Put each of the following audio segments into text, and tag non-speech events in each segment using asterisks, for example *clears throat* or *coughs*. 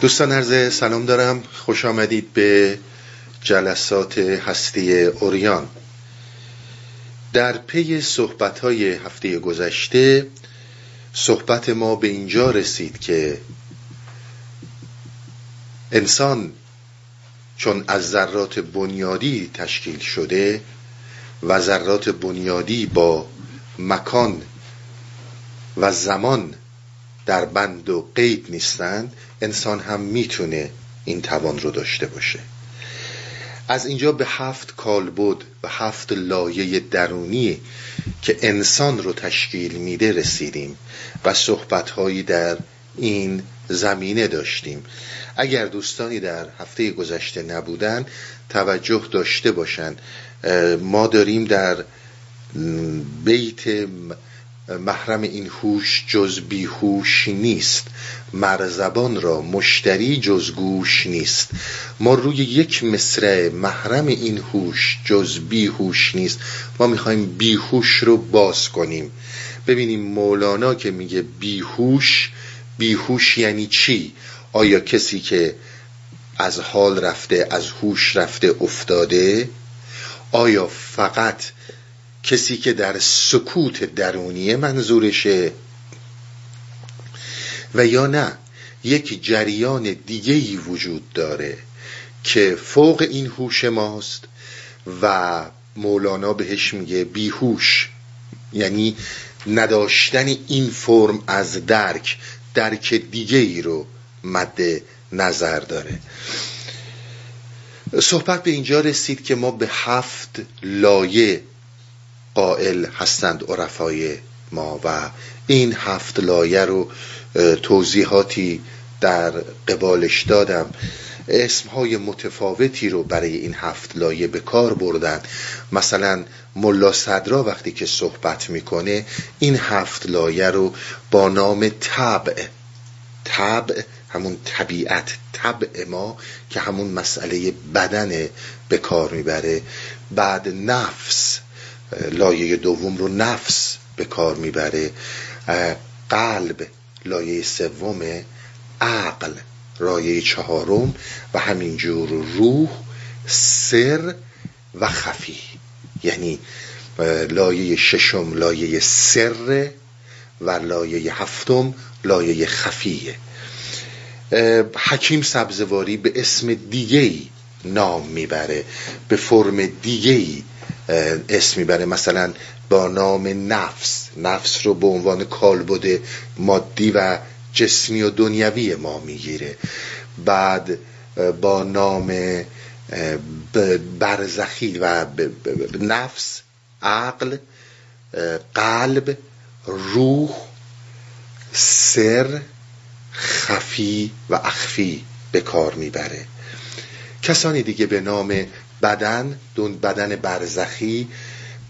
دوستان عرض سلام دارم. خوش آمدید به جلسات هستی اوریان. در پی صحبت های هفته گذشته صحبت ما به اینجا رسید که انسان چون از ذرات بنیادی تشکیل شده و ذرات بنیادی با مکان و زمان در بند و قید نیستند انسان هم می‌تونه این توان رو داشته باشه. از اینجا به هفت کالبد و هفت لایه درونی که انسان رو تشکیل میده رسیدیم و صحبتهایی در این زمینه داشتیم. اگر دوستانی در هفته گذشته نبودن توجه داشته باشند ما داریم در بیت محرم این هوش جز بیهوش نیست. مرزبان را مشتری جز گوش نیست. ما روی یک مصرع محرم این هوش جز بیهوش نیست. ما می‌خوایم بیهوش رو باز کنیم. ببینیم مولانا که میگه بیهوش بیهوش یعنی چی؟ آیا کسی که از حال رفته از هوش رفته افتاده؟ آیا فقط کسی که در سکوت درونیه منظورشه؟ و یا نه یک جریان دیگه ای وجود داره که فوق این هوش ماست و مولانا بهش میگه بیهوش. یعنی نداشتن این فرم از درک درک دیگه ای رو مد نظر داره. صحبت به اینجا رسید که ما به هفت لایه قائل هستند عرفای ما و این هفت لایه رو توضیحاتی در قبالش دادم. اسمهای متفاوتی رو برای این هفت لایه به کار بردن. مثلا ملا صدرا وقتی که صحبت می‌کنه این هفت لایه رو با نام طبع طبع همون طبیعت طبع ما که همون مسئله بدن به کار می‌بره. بعد نفس لایه دوم رو نفس به کار می‌بره. قلب لایه سوم عقل لایه چهارم و همینجور روح سر و خفی. یعنی لایه ششم لایه سر و لایه هفتم لایه خفیه حکیم سبزواری به اسم دیگه نام می‌بره. به فرم دیگه اسم می‌بره. مثلا با نام نفس. نفس رو به عنوان کالبد مادی و جسمی و دنیوی ما می‌گیره. بعد با نام برزخی و نفس عقل قلب روح سر خفی و اخفی به کار می‌بره. کسانی دیگه به نام بدن بدن برزخی.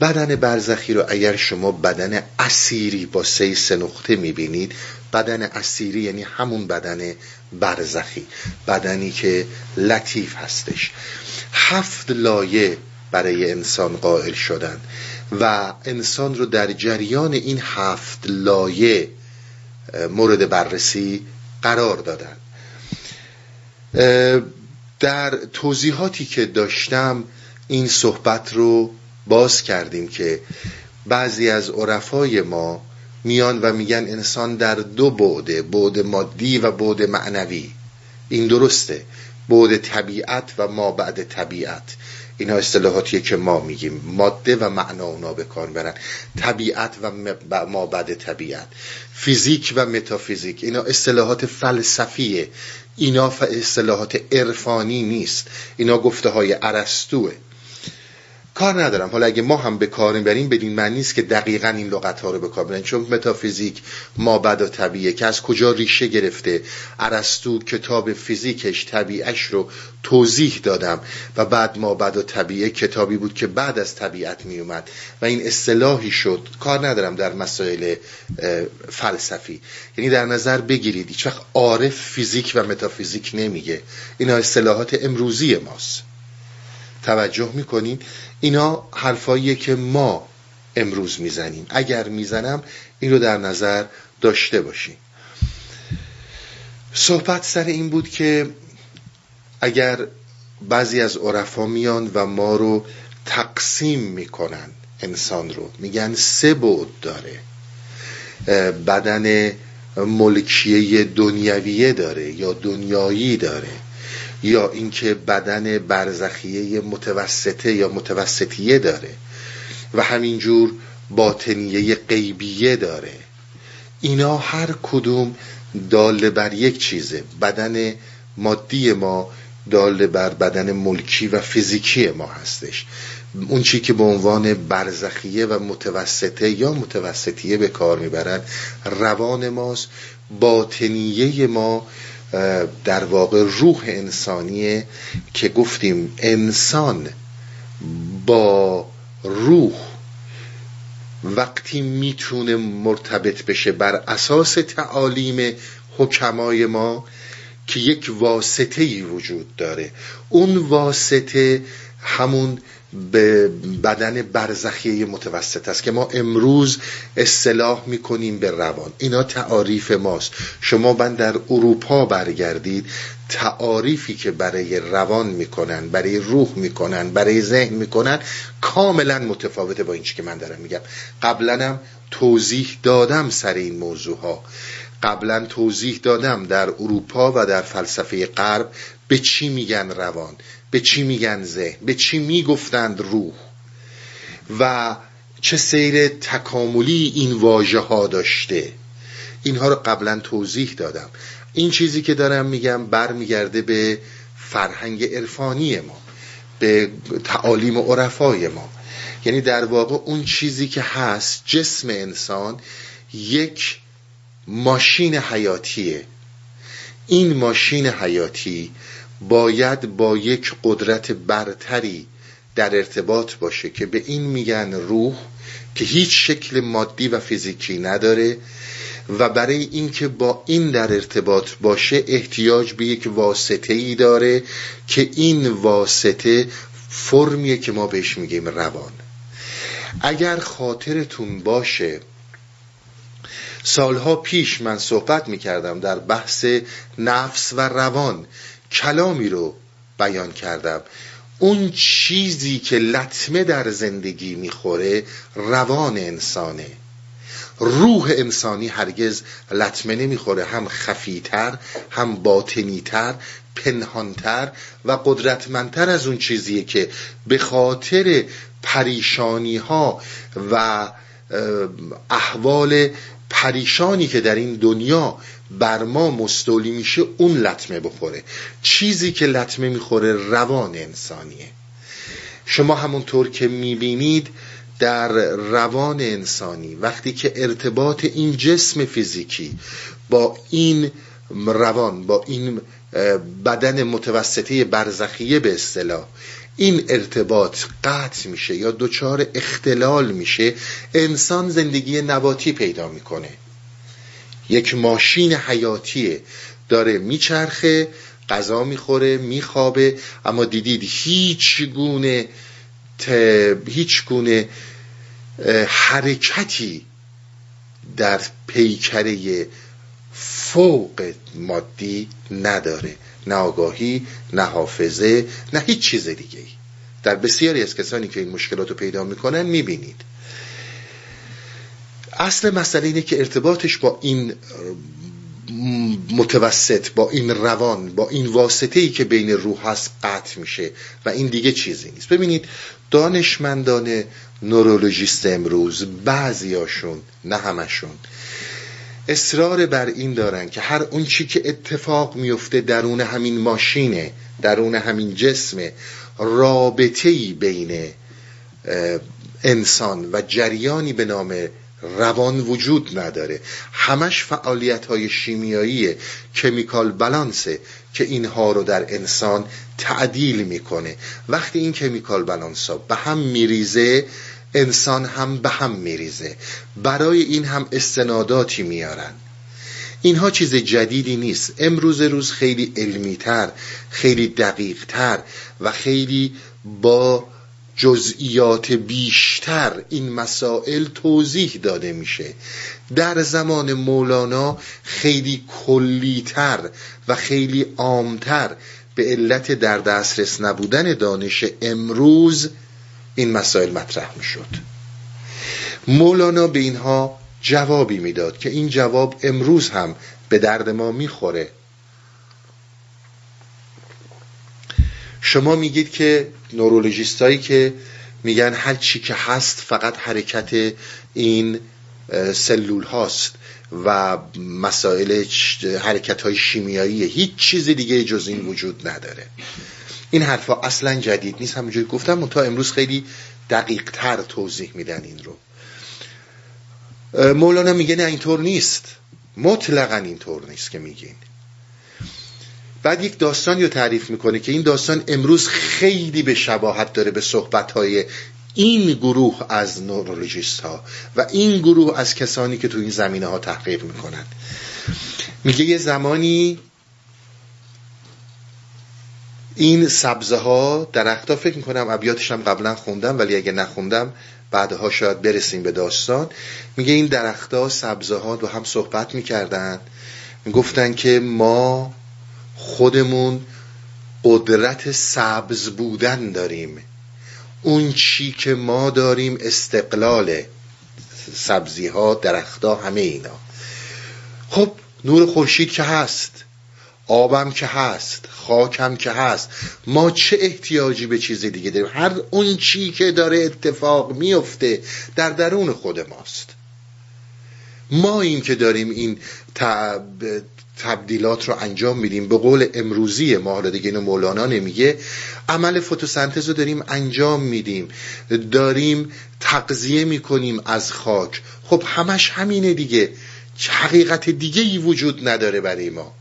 بدن برزخی رو اگر شما بدن اسیری با سه سه نقطه می‌بینید بدن اسیری یعنی همون بدن برزخی بدنی که لطیف هستش. هفت لایه برای انسان قائل شدن و انسان رو در جریان این هفت لایه مورد بررسی قرار دادن. در توضیحاتی که داشتم این صحبت رو باز کردیم که بعضی از عرفای ما میان و میگن انسان در دو بعده بعد مادی و بعد معنوی. این درسته. بعد طبیعت و ما بعد طبیعت. اینا اصطلاحاتیه که ما میگیم. ماده و معنا اونا به کار برن طبیعت و ما بعد طبیعت. فیزیک و متافیزیک. اینا اصطلاحات فلسفیه. اینا اصطلاحات عرفانی نیست. اینا گفته های عرستوه کار ندارم. حالا اگه ما هم به کار بریم بدین معنی نیست که دقیقا این لغت ها رو به کار بریم چون متافیزیک ما بعد و طبیعه که از کجا ریشه گرفته. ارسطو کتاب فیزیکش طبیعش رو توضیح دادم و بعد ما بعد و طبیعه کتابی بود که بعد از طبیعت می اومد و این اصطلاحی شد. کار ندارم در مسائل فلسفی. یعنی در نظر بگیرید هیچ عارف فیزیک و متافیزیک نمیگه. اینا اصطلاحات امروزی ماست. توجه می‌کنین. اینا حرفاییه که ما امروز می‌زنیم. اگر می‌زنم این رو در نظر داشته باشیم صحبت سر این بود که اگر بعضی از عرفا میان و ما رو تقسیم می‌کنن انسان رو میگن سه بود داره. بدن ملکیه دنیویه داره یا دنیایی داره. یا اینکه بدن برزخیه متوسطه یا متوسطیه داره و همینجور باطنیه غیبیه داره. اینا هر کدوم داله بر یک چیزه. بدن مادی ما داله بر بدن ملکی و فیزیکی ما هستش. اون چی که به عنوان برزخیه و متوسطه یا متوسطیه به کار می‌برن روان ماست باطنیه ما در واقع روح انسانیه که گفتیم انسان با روح وقتی می‌تونه مرتبط بشه بر اساس تعالیم حکمای ما که یک واسطه ای وجود داره. اون واسطه همون به بدن برزخیه متوسط است که ما امروز اصطلاح می‌کنیم به روان. اینا تعاریف ماست. شما من در اروپا برگردید تعاریفی که برای روان می‌کنن برای روح می‌کنن برای ذهن می‌کنن کاملا متفاوته با این که من دارم میگم. قبلا توضیح دادم سر این موضوع ها قبلا توضیح دادم در اروپا و در فلسفه غرب به چی میگن روان. به چی میگن ذهن به چی می‌گفتند روح؟ و چه سیر تکاملی این واژه ها داشته؟ اینها رو قبلا توضیح دادم. این چیزی که دارم میگم برمیگرده به فرهنگ عرفانی ما به تعالیم و عرفای ما. یعنی در واقع اون چیزی که هست جسم انسان یک ماشین حیاتیه. این ماشین حیاتی باید با یک قدرت برتری در ارتباط باشه که به این میگن روح که هیچ شکل مادی و فیزیکی نداره و برای اینکه با این در ارتباط باشه احتیاج به یک واسطه ای داره که این واسطه فرمیه که ما بهش میگیم روان. اگر خاطرتون باشه سالها پیش من صحبت می‌کردم در بحث نفس و روان. کلامی رو بیان کردم. اون چیزی که لطمه در زندگی می‌خوره روان انسانه. روح انسانی هرگز لطمه نمی‌خوره. هم خفیتر هم باطنیتر پنهانتر و قدرتمندتر از اون چیزیه که به خاطر پریشانی ها و احوال پریشانی که در این دنیا بر ما مستولی میشه اون لطمه بخوره. چیزی که لطمه می‌خوره روان انسانیه. شما همونطور که می‌بینید در روان انسانی وقتی که ارتباط این جسم فیزیکی با این روان با این بدن متوسطه برزخیه به اصطلاح این ارتباط قطع میشه یا دچار اختلال میشه انسان زندگی نباتی پیدا می‌کنه. یک ماشین حیاتیه. داره میچرخه غذا می‌خوره میخوابه. اما دیدید هیچ گونه هیچ گونه حرکتی در پیکره فوق مادی نداره. نه آگاهی نه حافظه نه هیچ چیز دیگه در بسیاری از کسانی که این مشکلات رو پیدا می‌کنن می‌بینید. اصل مسئله اینه که ارتباطش با این متوسط با این روان با این واسطه ای که بین روح هست قطع میشه و این دیگه چیزی نیست. ببینید دانشمندان نورولوژیست امروز بعضیاشون نه همشون اصرار بر این دارن که هر اون چی که اتفاق میفته درون همین ماشینه درون همین جسمه رابطه بین انسان و جریانی به نام روان وجود نداره. همش فعالیت های شیمیایی کمیکال بلانسه که اینها رو در انسان تعدیل می‌کنه. وقتی این کمیکال بلانس ها به هم میریزه انسان هم به هم میریزه. برای این هم استناداتی میارن. اینها چیز جدیدی نیست. امروز روز خیلی علمیتر خیلی دقیقتر و خیلی با جزئیات بیشتر این مسائل توضیح داده میشه. در زمان مولانا خیلی کلیتر و خیلی عامتر به علت در دسترس نبودن دانش امروز این مسائل مطرح می‌شد. مولانا به اینها جوابی می‌داد که این جواب امروز هم به درد ما می‌خوره. شما میگید که نورولوژیست هایی که میگن هر چی که هست فقط حرکت این سلول هاست و مسائل حرکت های شیمیایی هیچ چیز دیگه جز این وجود نداره. این حرفا اصلا جدید نیست. همونجوری گفتم تا امروز خیلی دقیق تر توضیح میدن این رو. مولانا میگه نه اینطور نیست. مطلقا اینطور نیست که میگین. بعد یک داستانی رو تعریف می‌کنه که این داستان امروز خیلی به شباهت داره به صحبتهای این گروه از نورولوژیست ها و این گروه از کسانی که تو این زمینه ها تحقیق می‌کنن. میگه یه زمانی این سبزه ها درخت ها فکر می‌کنم ابیاتش هم قبلا خوندم ولی اگه نخوندم بعدها شاید برسیم به داستان. میگه این درختها سبزه ها دو هم صحبت می‌کردن. می‌گفتن که ما خودمون قدرت سبز بودن داریم. اون چی که ما داریم استقلال سبزی ها درختها همه اینا. خب نور خورشید که هست آبم که هست خاکم که هست ما چه احتیاجی به چیز دیگه داریم؟ هر اون چی که داره اتفاق میفته در درون خود ماست. ما این که داریم این تبدیلات رو انجام میدیم. به قول امروزی ما حالا دیگه اینو مولانا نمیگه عمل فتوسنتز رو داریم انجام میدیم. داریم تقضیه می‌کنیم از خاک. خب همش همینه دیگه. حقیقت دیگه ای وجود نداره برای ما.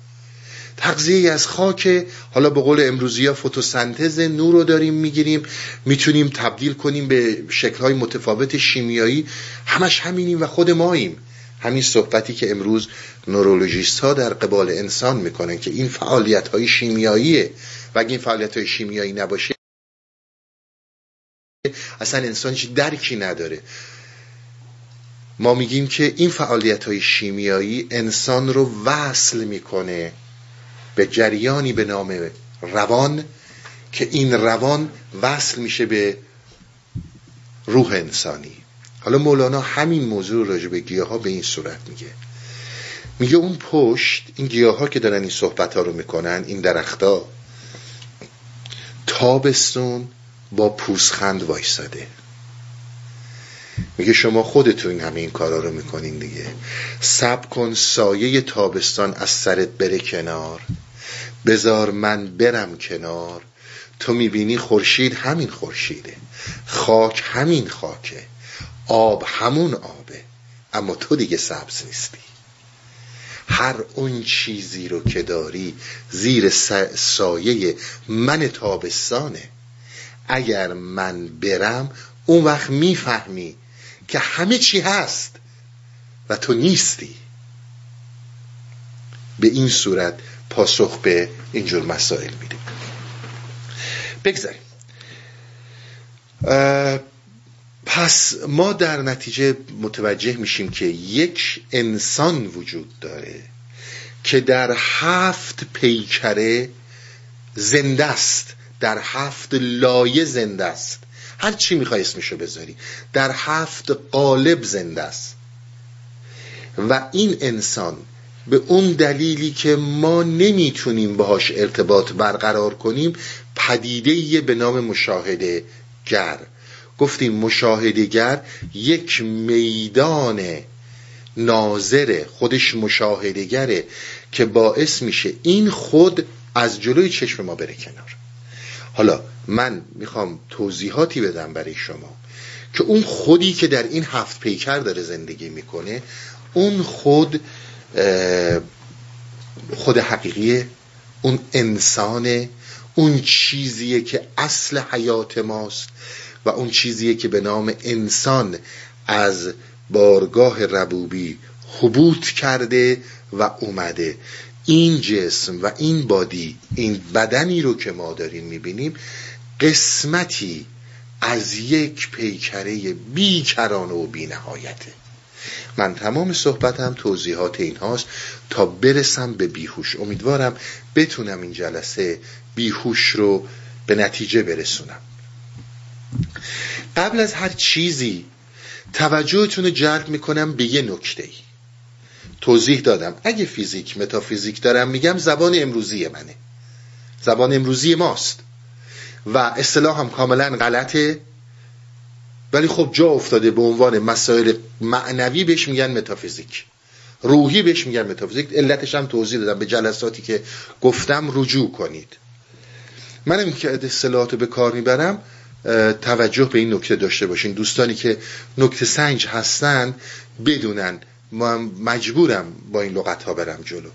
تغذیه از خاک حالا به قول امروزی ها فتوسنتز نور رو داریم می‌گیریم. می‌تونیم تبدیل کنیم به شکلهای متفاوت شیمیایی. همش همینیم و خود ماییم. همین صحبتی که امروز نورولوژیست ها در قبال انسان می‌کنن که این فعالیت های شیمیاییه. و اگه این فعالیت های شیمیایی نباشه اصلا انسان هیچ درکی نداره. ما میگیم که این فعالیت های شیمیایی انسان رو وصل می‌کنه به جریانی به نام روان که این روان وصل میشه به روح انسانی. حالا مولانا همین موضوع راجع به گیاه ها به این صورت میگه. میگه اون پشت این گیاه ها که دارن این صحبت ها رو می‌کنن این درختا تابستون با پوزخند وایساده میگه شما خودتون همه این کارا رو می‌کنین دیگه. سب کن سایه تابستان از سرت بره کنار. بزار من برم کنار. تو می‌بینی خورشید همین خورشیده. خاک همین خاکه. آب همون آبه اما تو دیگه سبز نیستی. هر اون چیزی رو که داری زیر سایه من تابستانه. اگر من برم اون وقت می‌فهمی که همه چی هست و تو نیستی. به این صورت پاسخ به اینجور مسائل میده بگذاریم. پس ما در نتیجه متوجه میشیم که یک انسان وجود داره که در هفت پیکره زنده است. در هفت لایه زنده است. هر چی می‌خوای اسمشو بذاری. در هفت قالب زنده است. و این انسان به اون دلیلی که ما نمی‌تونیم باهاش ارتباط برقرار کنیم پدیده به نام مشاهده گر گفتیم مشاهدگر یک میدان ناظره خودش مشاهدگره که باعث میشه این خود از جلوی چشم ما بره کنار. حالا من می‌خوام توضیحاتی بدم برای شما که اون خودی که در این هفت پیکر داره زندگی می‌کنه اون خود خود حقیقیه اون انسانه اون چیزیه که اصل حیات ماست. و اون چیزیه که به نام انسان از بارگاه ربوبی حبوط کرده و اومده. این جسم و این بادی این بدنی رو که ما داریم می‌بینیم قسمتی از یک پیکره بیکرانه و بینهایته. من تمام صحبتم توضیحات این هاست. تا برسم به بیهوش امیدوارم بتونم این جلسه بیهوش رو به نتیجه برسونم. قبل از هر چیزی توجهتون رو جلب می‌کنم به یه نکته ای توضیح دادم. اگه فیزیک متافیزیک دارم میگم زبان امروزی منه. زبان امروزی ماست. و اصطلاح هم کاملا غلطه. ولی خب جا افتاده به عنوان مسائل معنوی بهش میگن متافیزیک. روحی بهش میگن متافیزیک. علتش هم توضیح دادم. به جلساتی که گفتم رجوع کنید. منم که اصطلاحات به کار می‌برم توجه به این نکته داشته باشین. دوستانی که نکته سنج هستن بدونن. ما مجبورم با این لغت ها برم جلو.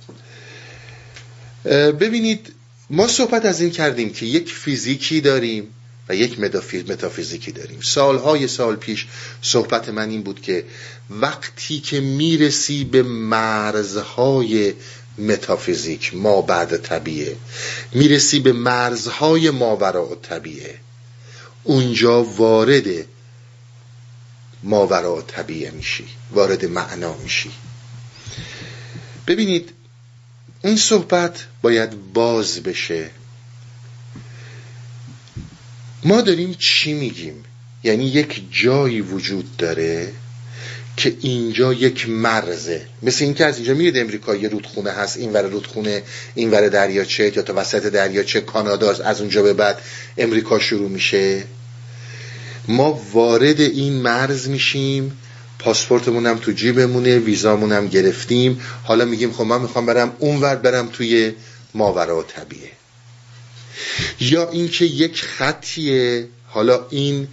ببینید ما صحبت از این کردیم که یک فیزیکی داریم و یک متافیزیکی داریم. سالهای سال پیش صحبت من این بود که وقتی که می‌رسی به مرزهای متافیزیک ما بعد طبیعه. می‌رسی به مرزهای ماورا طبیعه. اونجا وارد ماورا طبیعه میشی وارد معنا میشی. ببینید این صحبت باید باز بشه. ما داریم چی میگیم؟ یعنی یک جایی وجود داره که اینجا یک مرزه. مثل اینکه از اینجا میرید امریکا یه رودخونه هست. این ور رودخونه این ور دریاچه یا تا وسط دریاچه کانادا از اونجا به بعد امریکا شروع میشه. ما وارد این مرز میشیم. پاسپورتمون هم تو جیبمونه. ویزامون هم گرفتیم. حالا میگیم خب من می‌خوام برم اونور برم توی ماورا طبیعه. یا اینکه یک خطیه. حالا این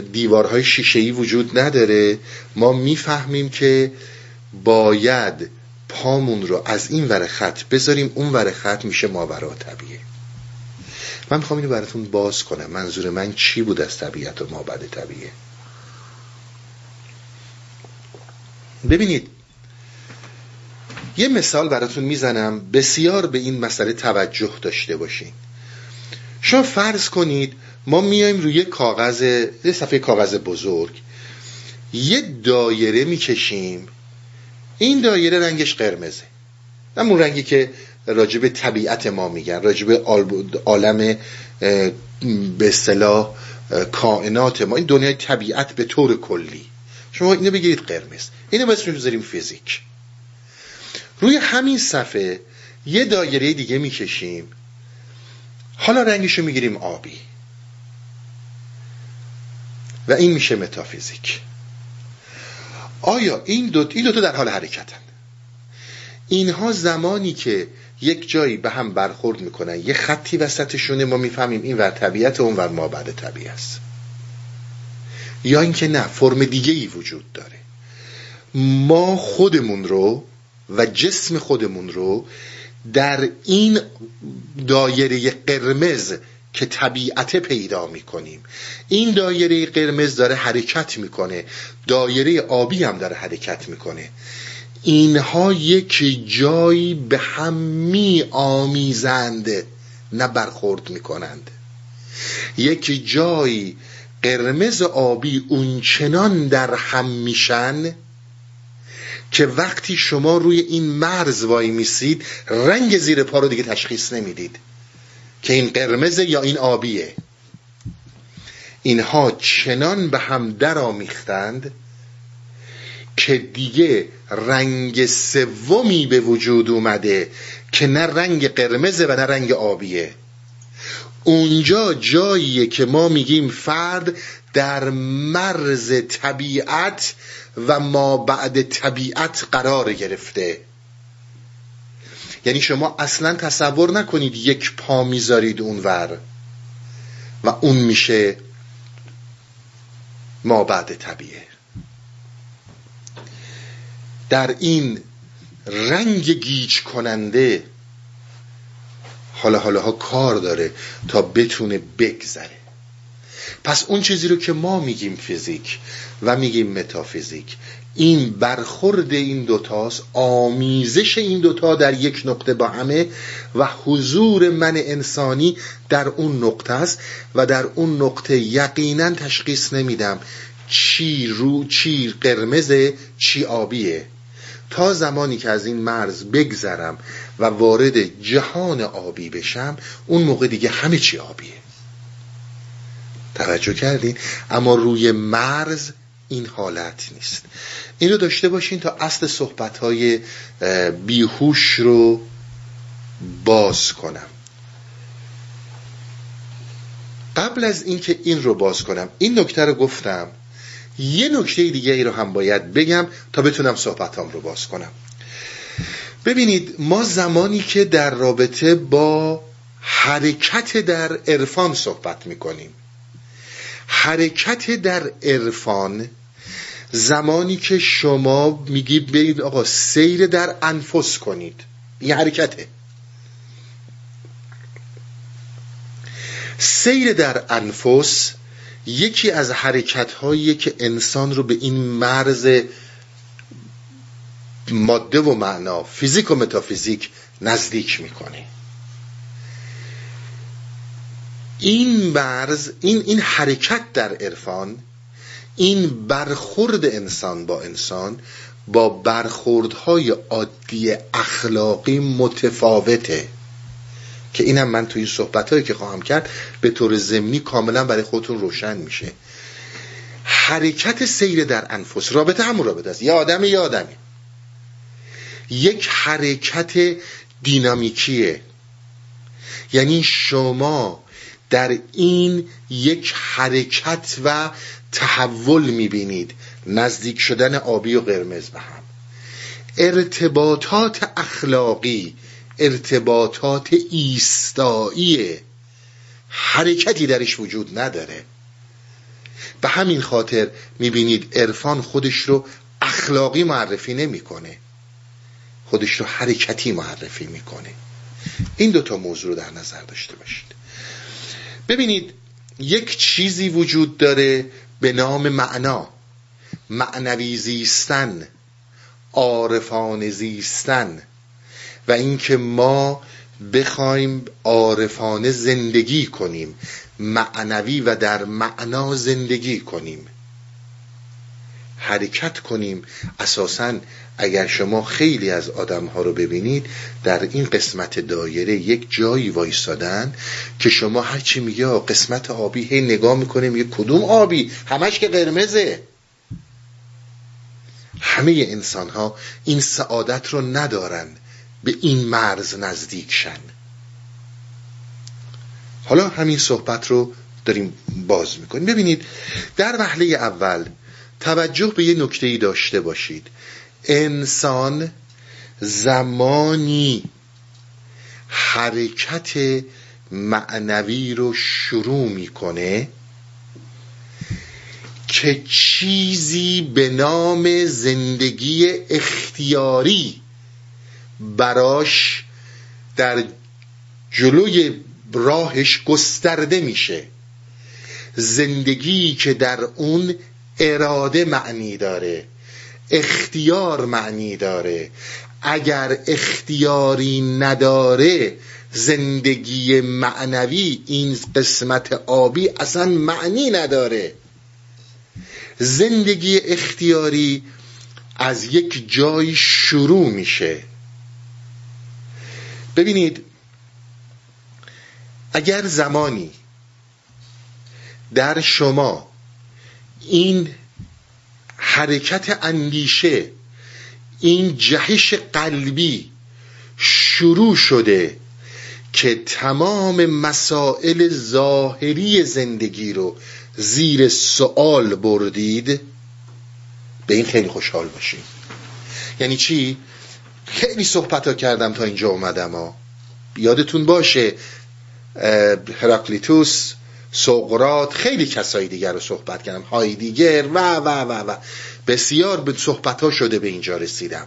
دیوارهای شیشه‌ای وجود نداره ما می‌فهمیم که باید پامون رو از این ور خط بذاریم اون ور خط میشه ماورا طبیعه. من می‌خوام اینو براتون باز کنم منظور من چی بود از طبیعت و مابعد طبیعه؟ ببینید یه مثال براتون می‌زنم بسیار به این مسئله توجه داشته باشین. شما فرض کنید ما میایم روی کاغذ یه صفحه کاغذ بزرگ یه دایره می‌کشیم. این دایره رنگش قرمزه. همون رنگی که راجب طبیعت ما میگن راجب عالم به اصطلاح کائنات ما. این دنیای طبیعت به طور کلی. شما اینو بگیرید قرمز. اینو بس بذاریم فیزیک. روی همین صفحه یه دایره دیگه می‌کشیم. حالا رنگشو می‌گیریم آبی. و این میشه متافیزیک. آیا این دو, این دو در حال حرکتن؟ اینها زمانی که یک جایی به هم برخورد می‌کنن یه خطی وسطشونه ما می‌فهمیم این ور طبیعت اون ور ما بعد طبیعت است. یا اینکه نه فرم دیگه ای وجود داره. ما خودمون رو و جسم خودمون رو در این دایره قرمز که طبیعت پیدا می‌کنیم. این دایره قرمز داره حرکت می‌کنه. دایره آبی هم داره حرکت می‌کنه. اینها یک جایی به هم می آمیزند نه برخورد می‌کنند. یک جایی قرمز آبی اونچنان در هم میشن که وقتی شما روی این مرز وای میسید رنگ زیر پا رو دیگه تشخیص نمی‌دید. که این قرمز یا این آبیه. اینها چنان به هم در آمیختند که دیگه رنگ سومی به وجود اومده که نه رنگ قرمزه و نه رنگ آبیه. اونجا جاییه که ما میگیم فرد در مرز طبیعت و ما بعد طبیعت قرار گرفته. یعنی شما اصلا تصور نکنید یک پا می‌ذارید اونور و اون میشه ما بعد طبیعه. در این رنگ گیج کننده حالا حالا ها کار داره تا بتونه بگذره. پس اون چیزی رو که ما میگیم فیزیک و میگیم متافیزیک این برخورد این دوتاست آمیزش این دوتا در یک نقطه با همه و حضور من انسانی در اون نقطه است و در اون نقطه یقینا تشخیص نمیدم چی رو چی قرمزه چی آبیه. تا زمانی که از این مرز بگذرم و وارد جهان آبی بشم اون موقع دیگه همه چی آبیه. توجه کردین؟ اما روی مرز این حالت نیست. این رو داشته باشین تا اصل صحبت های بیهوش رو باز کنم. قبل از اینکه این رو باز کنم این نکته رو گفتم. یه نکته دیگه ای رو هم باید بگم تا بتونم صحبتام رو باز کنم. ببینید ما زمانی که در رابطه با حرکت در عرفان صحبت می‌کنیم. حرکت در عرفان زمانی که شما میگید برید آقا سیر در انفس کنید. این حرکته. سیر در انفس یکی از حرکت هایی که انسان رو به این مرز ماده و معنا فیزیک و متافیزیک نزدیک می‌کنه. این مرز این این حرکت در عرفان این برخورد انسان با انسان با برخوردهای عادی اخلاقی متفاوته. که اینم من تو این صحبت هایی که خواهم کرد به طور ضمنی کاملا برای خودتون روشن میشه. حرکت سیر در انفس رابطه همون رابطه است. یه آدم یه آدمی. یک حرکت دینامیکیه. یعنی شما در این یک حرکت و تحول می‌بینید نزدیک شدن آبی و قرمز به هم. ارتباطات اخلاقی ارتباطات ایستایی حرکتی درش وجود نداره. به همین خاطر می‌بینید عرفان خودش رو اخلاقی معرفی نمی‌کنه. خودش رو حرکتی معرفی می‌کنه. این دوتا موضوع رو در نظر داشته باشید. ببینید یک چیزی وجود داره به نام معنا معنوی زیستن عارفان زیستن. و اینکه ما بخوایم عارفانه زندگی کنیم معنوی و در معنا زندگی کنیم. حرکت کنیم اساسا اگر شما خیلی از آدم ها رو ببینید در این قسمت دایره یک جایی وایستادن که شما هرچی میگه قسمت آبی هی نگاه می‌کنه میگه کدوم آبی؟ همش که قرمزه. همه انسان ها این سعادت رو ندارن به این مرز نزدیک شن. حالا همین صحبت رو داریم باز می‌کنیم. ببینید در وحله اول توجه به یه نکته ای داشته باشید. انسان زمانی حرکت معنوی رو شروع می‌کنه که چیزی به نام زندگی اختیاری براش در جلوی راهش گسترده میشه. زندگی که در اون اراده معنی داره. اختیار معنی داره. اگر اختیاری نداره زندگی معنوی این قسمت آبی اصلا معنی نداره. زندگی اختیاری از یک جای شروع میشه. ببینید اگر زمانی در شما این حرکت اندیشه این جهش قلبی شروع شده که تمام مسائل ظاهری زندگی رو زیر سوال بردید به این خیلی خوشحال باشید یعنی چی؟ خیلی صحبت ها کردم تا اینجا اومدم ها یادتون باشه هراکلیتوس سقرات خیلی کسایی دیگر رو صحبت کردم. هایدیگر و و و و. بسیار به صحبت ها شده به اینجا رسیدم.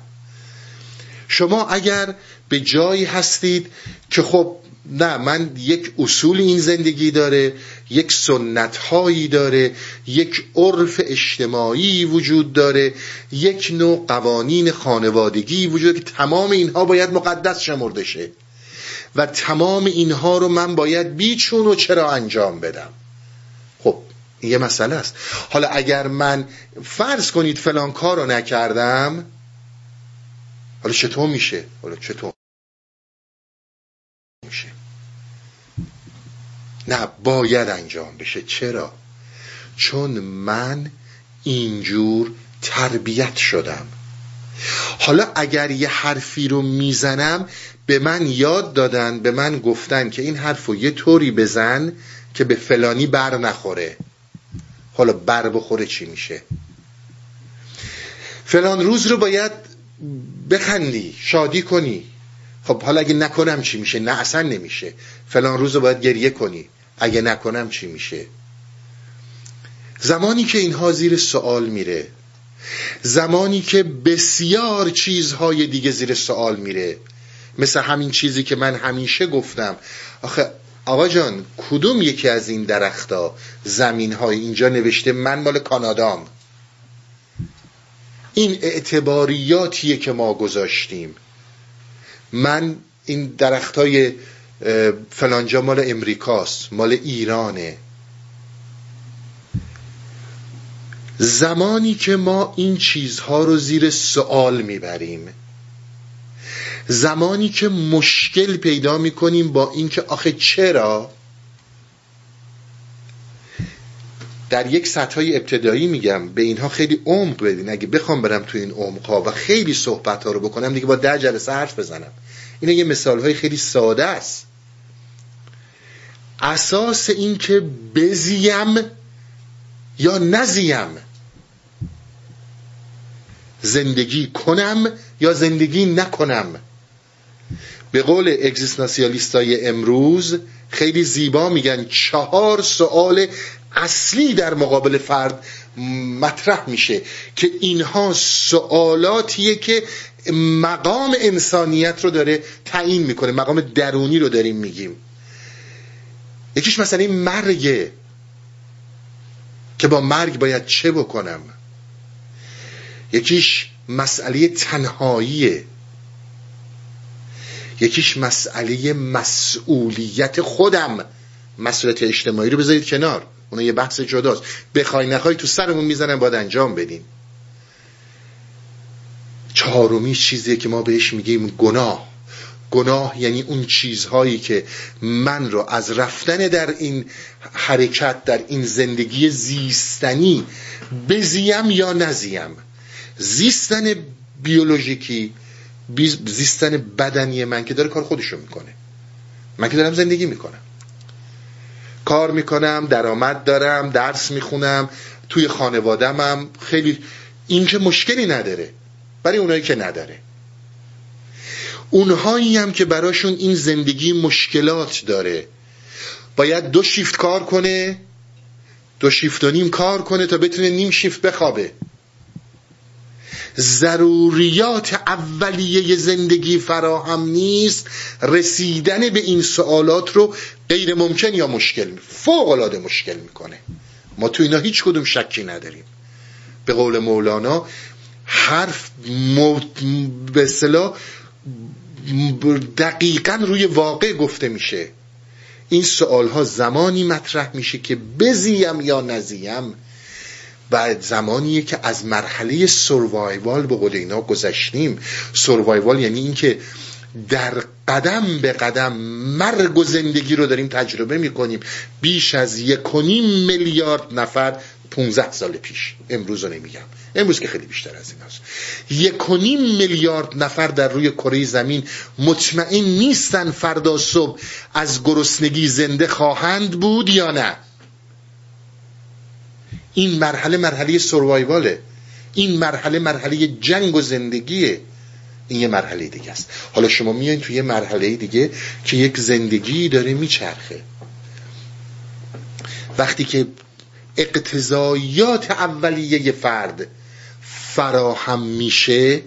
شما اگر به جایی هستید که خب نه من یک اصول این زندگی داره یک سنت هایی داره یک عرف اجتماعی وجود داره یک نوع قوانین خانوادگی وجود داره که تمام اینها باید مقدس شمرده شه. و تمام اینها رو من باید بیچون و چرا انجام بدم. خب یه مسئله است. حالا اگر من فرض کنید فلان کار رو نکردم حالا چطور میشه؟ حالا چطور؟ میشه. نه باید انجام بشه. چرا؟ چون من اینجور تربیت شدم. حالا اگر یه حرفی رو می‌زنم به من یاد دادن به من گفتن که این حرف رو یه طوری بزن که به فلانی بر نخوره. حالا بر بخوره چی میشه؟ فلان روز رو باید بخندی شادی کنی. خب حالا اگه نکنم چی میشه؟ نه اصلا نمیشه. فلان روز رو باید گریه کنی. اگه نکنم چی میشه؟ زمانی که اینها زیر سوال میره زمانی که بسیار چیزهای دیگه زیر سوال میره مثل همین چیزی که من همیشه گفتم. آخه آقا جان کدوم یکی از این درختا زمین های اینجا نوشته من مال کانادام؟ این اعتباریاتیه که ما گذاشتیم. من این درخت های فلانجا مال امریکاست مال ایرانه. زمانی که ما این چیزها رو زیر سوال می‌بریم زمانی که مشکل پیدا می‌کنیم با اینکه آخه چرا؟ در یک سطح های ابتدایی میگم به اینها خیلی عمق بدین. اگه بخوام برم تو این عمقها و خیلی صحبت ها رو بکنم دیگه با ده جلسه حرف بزنم. اینا یه مثال های خیلی ساده است. اساس این که بزیم یا نزیم. زندگی کنم یا زندگی نکنم. به قول اگزیستانسیالیستای امروز خیلی زیبا میگن چهار سوال اصلی در مقابل فرد مطرح میشه که اینها سوالاتیه که مقام انسانیت رو داره تعیین می‌کنه مقام درونی رو داریم میگیم. یکیش مثلا این مرگه که با مرگ باید چه بکنم؟ یکیش مسئله تنهاییه. یکیش مسئله مسئولیت خودم. مسئولیت اجتماعی رو بذارید کنار. اون یه بحث جداست. بخوای نخوای تو سرمون می‌زنن باید انجام بدیم چهارمی چیزیه که ما بهش میگیم گناه. گناه یعنی اون چیزهایی که من رو از رفتن در این حرکت در این زندگی زیستنی بزیم یا نزیم. زیستن بیولوژیکی زیستن بدنی من که داره کار خودشو می‌کنه. من که دارم زندگی می‌کنم. کار می‌کنم درآمد دارم درس می‌خونم توی خانوادمم خیلی این که مشکلی نداره برای اونایی که نداره. اونهایی هم که براشون این زندگی مشکلات داره. باید دو شیفت کار کنه دو شیفت و نیم کار کنه تا بتونه نیم شیفت بخوابه. ضروریات اولیه زندگی فراهم نیست رسیدن به این سوالات رو غیر ممکن یا مشکل فوق العاده مشکل می‌کنه. ما تو اینا هیچ کدوم شکی نداریم. به قول مولانا حرف به اصطلاح دقیقا روی واقع گفته میشه. این سوال ها زمانی مطرح میشه که بزیم یا نزیم. بعد زمانیه که از مرحله سروایوال به قول اینا گذشتیم. سروایوال یعنی اینکه در قدم به قدم مرگ و زندگی رو داریم تجربه می‌کنیم. بیش از یک میلیارد نفر 15 سال پیش. امروز رو نمیگم. امروز که خیلی بیشتر از این هست یک میلیارد نفر در روی کره زمین مطمئن نیستن فردا صبح از گرسنگی زنده خواهند بود یا نه. این مرحله مرحله سروایواله. این مرحله مرحله جنگ و زندگیه. این یه مرحله دیگه است. حالا شما میایین توی یه مرحله دیگه که یک زندگی داره میچرخه. وقتی که اقتضایات اولیه فرد فراهم میشه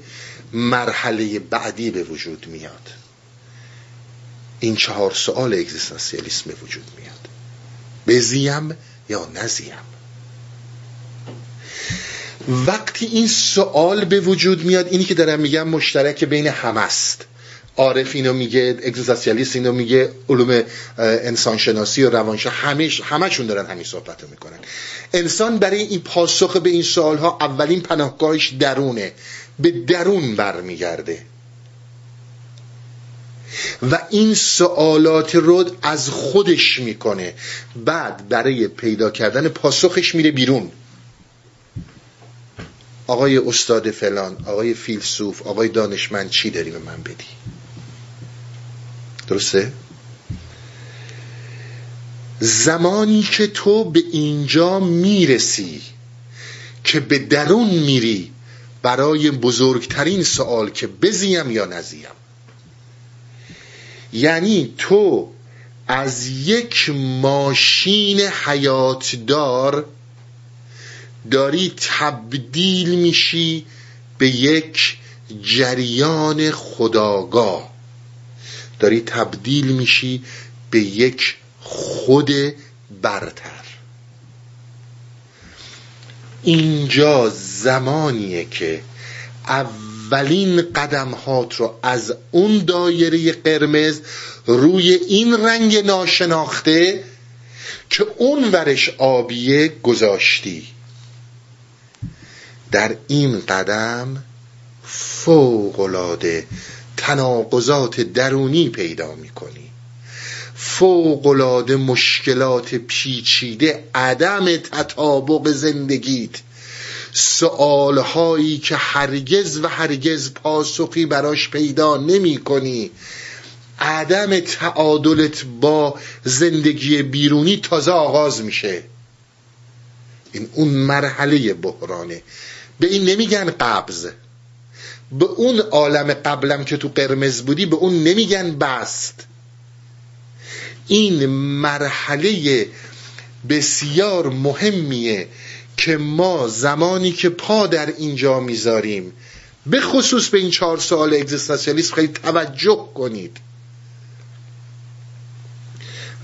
مرحله بعدی به وجود میاد. این چهار سوال اگزیستانسیالیسم به وجود میاد. بزیم یا نزیم وقتی این سوال به وجود میاد اینی که دارم میگم مشترک بین همه است. عارف اینو میگه اگزیستانسیالیست اینو میگه علوم انسانشناسی و روانشا همش همشون دارن همین صحبت رو می‌کنن. انسان برای این پاسخ به این سوالها اولین پناهگاهش درونه. به درون برمیگرده. و این سوالات رو از خودش می‌کنه. بعد برای پیدا کردن پاسخش میره بیرون. آقای استاد فلان آقای فیلسوف آقای دانشمند چی داری به من بدی درسته؟ زمانی که تو به اینجا می‌رسی که به درون میری برای بزرگترین سوال که بزیم یا نزیم یعنی تو از یک ماشین حیاتدار داری تبدیل میشی به یک جریان خداگاه. داری تبدیل میشی به یک خود برتر. اینجا زمانیه که اولین قدم هات رو از اون دایره قرمز روی این رنگ ناشناخته که اون ورش آبیه گذاشتی. در این قدم فوقلاده تناقضات درونی پیدا می‌کنی. فوقلاده مشکلات پیچیده عدم تطابق زندگیت. سوالهایی که هرگز و هرگز پاسخی براش پیدا نمی کنی عدم تعادلت با زندگی بیرونی تازه آغاز میشه. این اون مرحله بحرانه. به این نمیگن قبض. به اون عالم قبلم که تو قرمز بودی به اون نمیگن بست. این مرحله بسیار مهمیه که ما زمانی که پا در اینجا می‌ذاریم به خصوص به این چهار سال اگزیستانسیالیسم خیلی توجه کنید.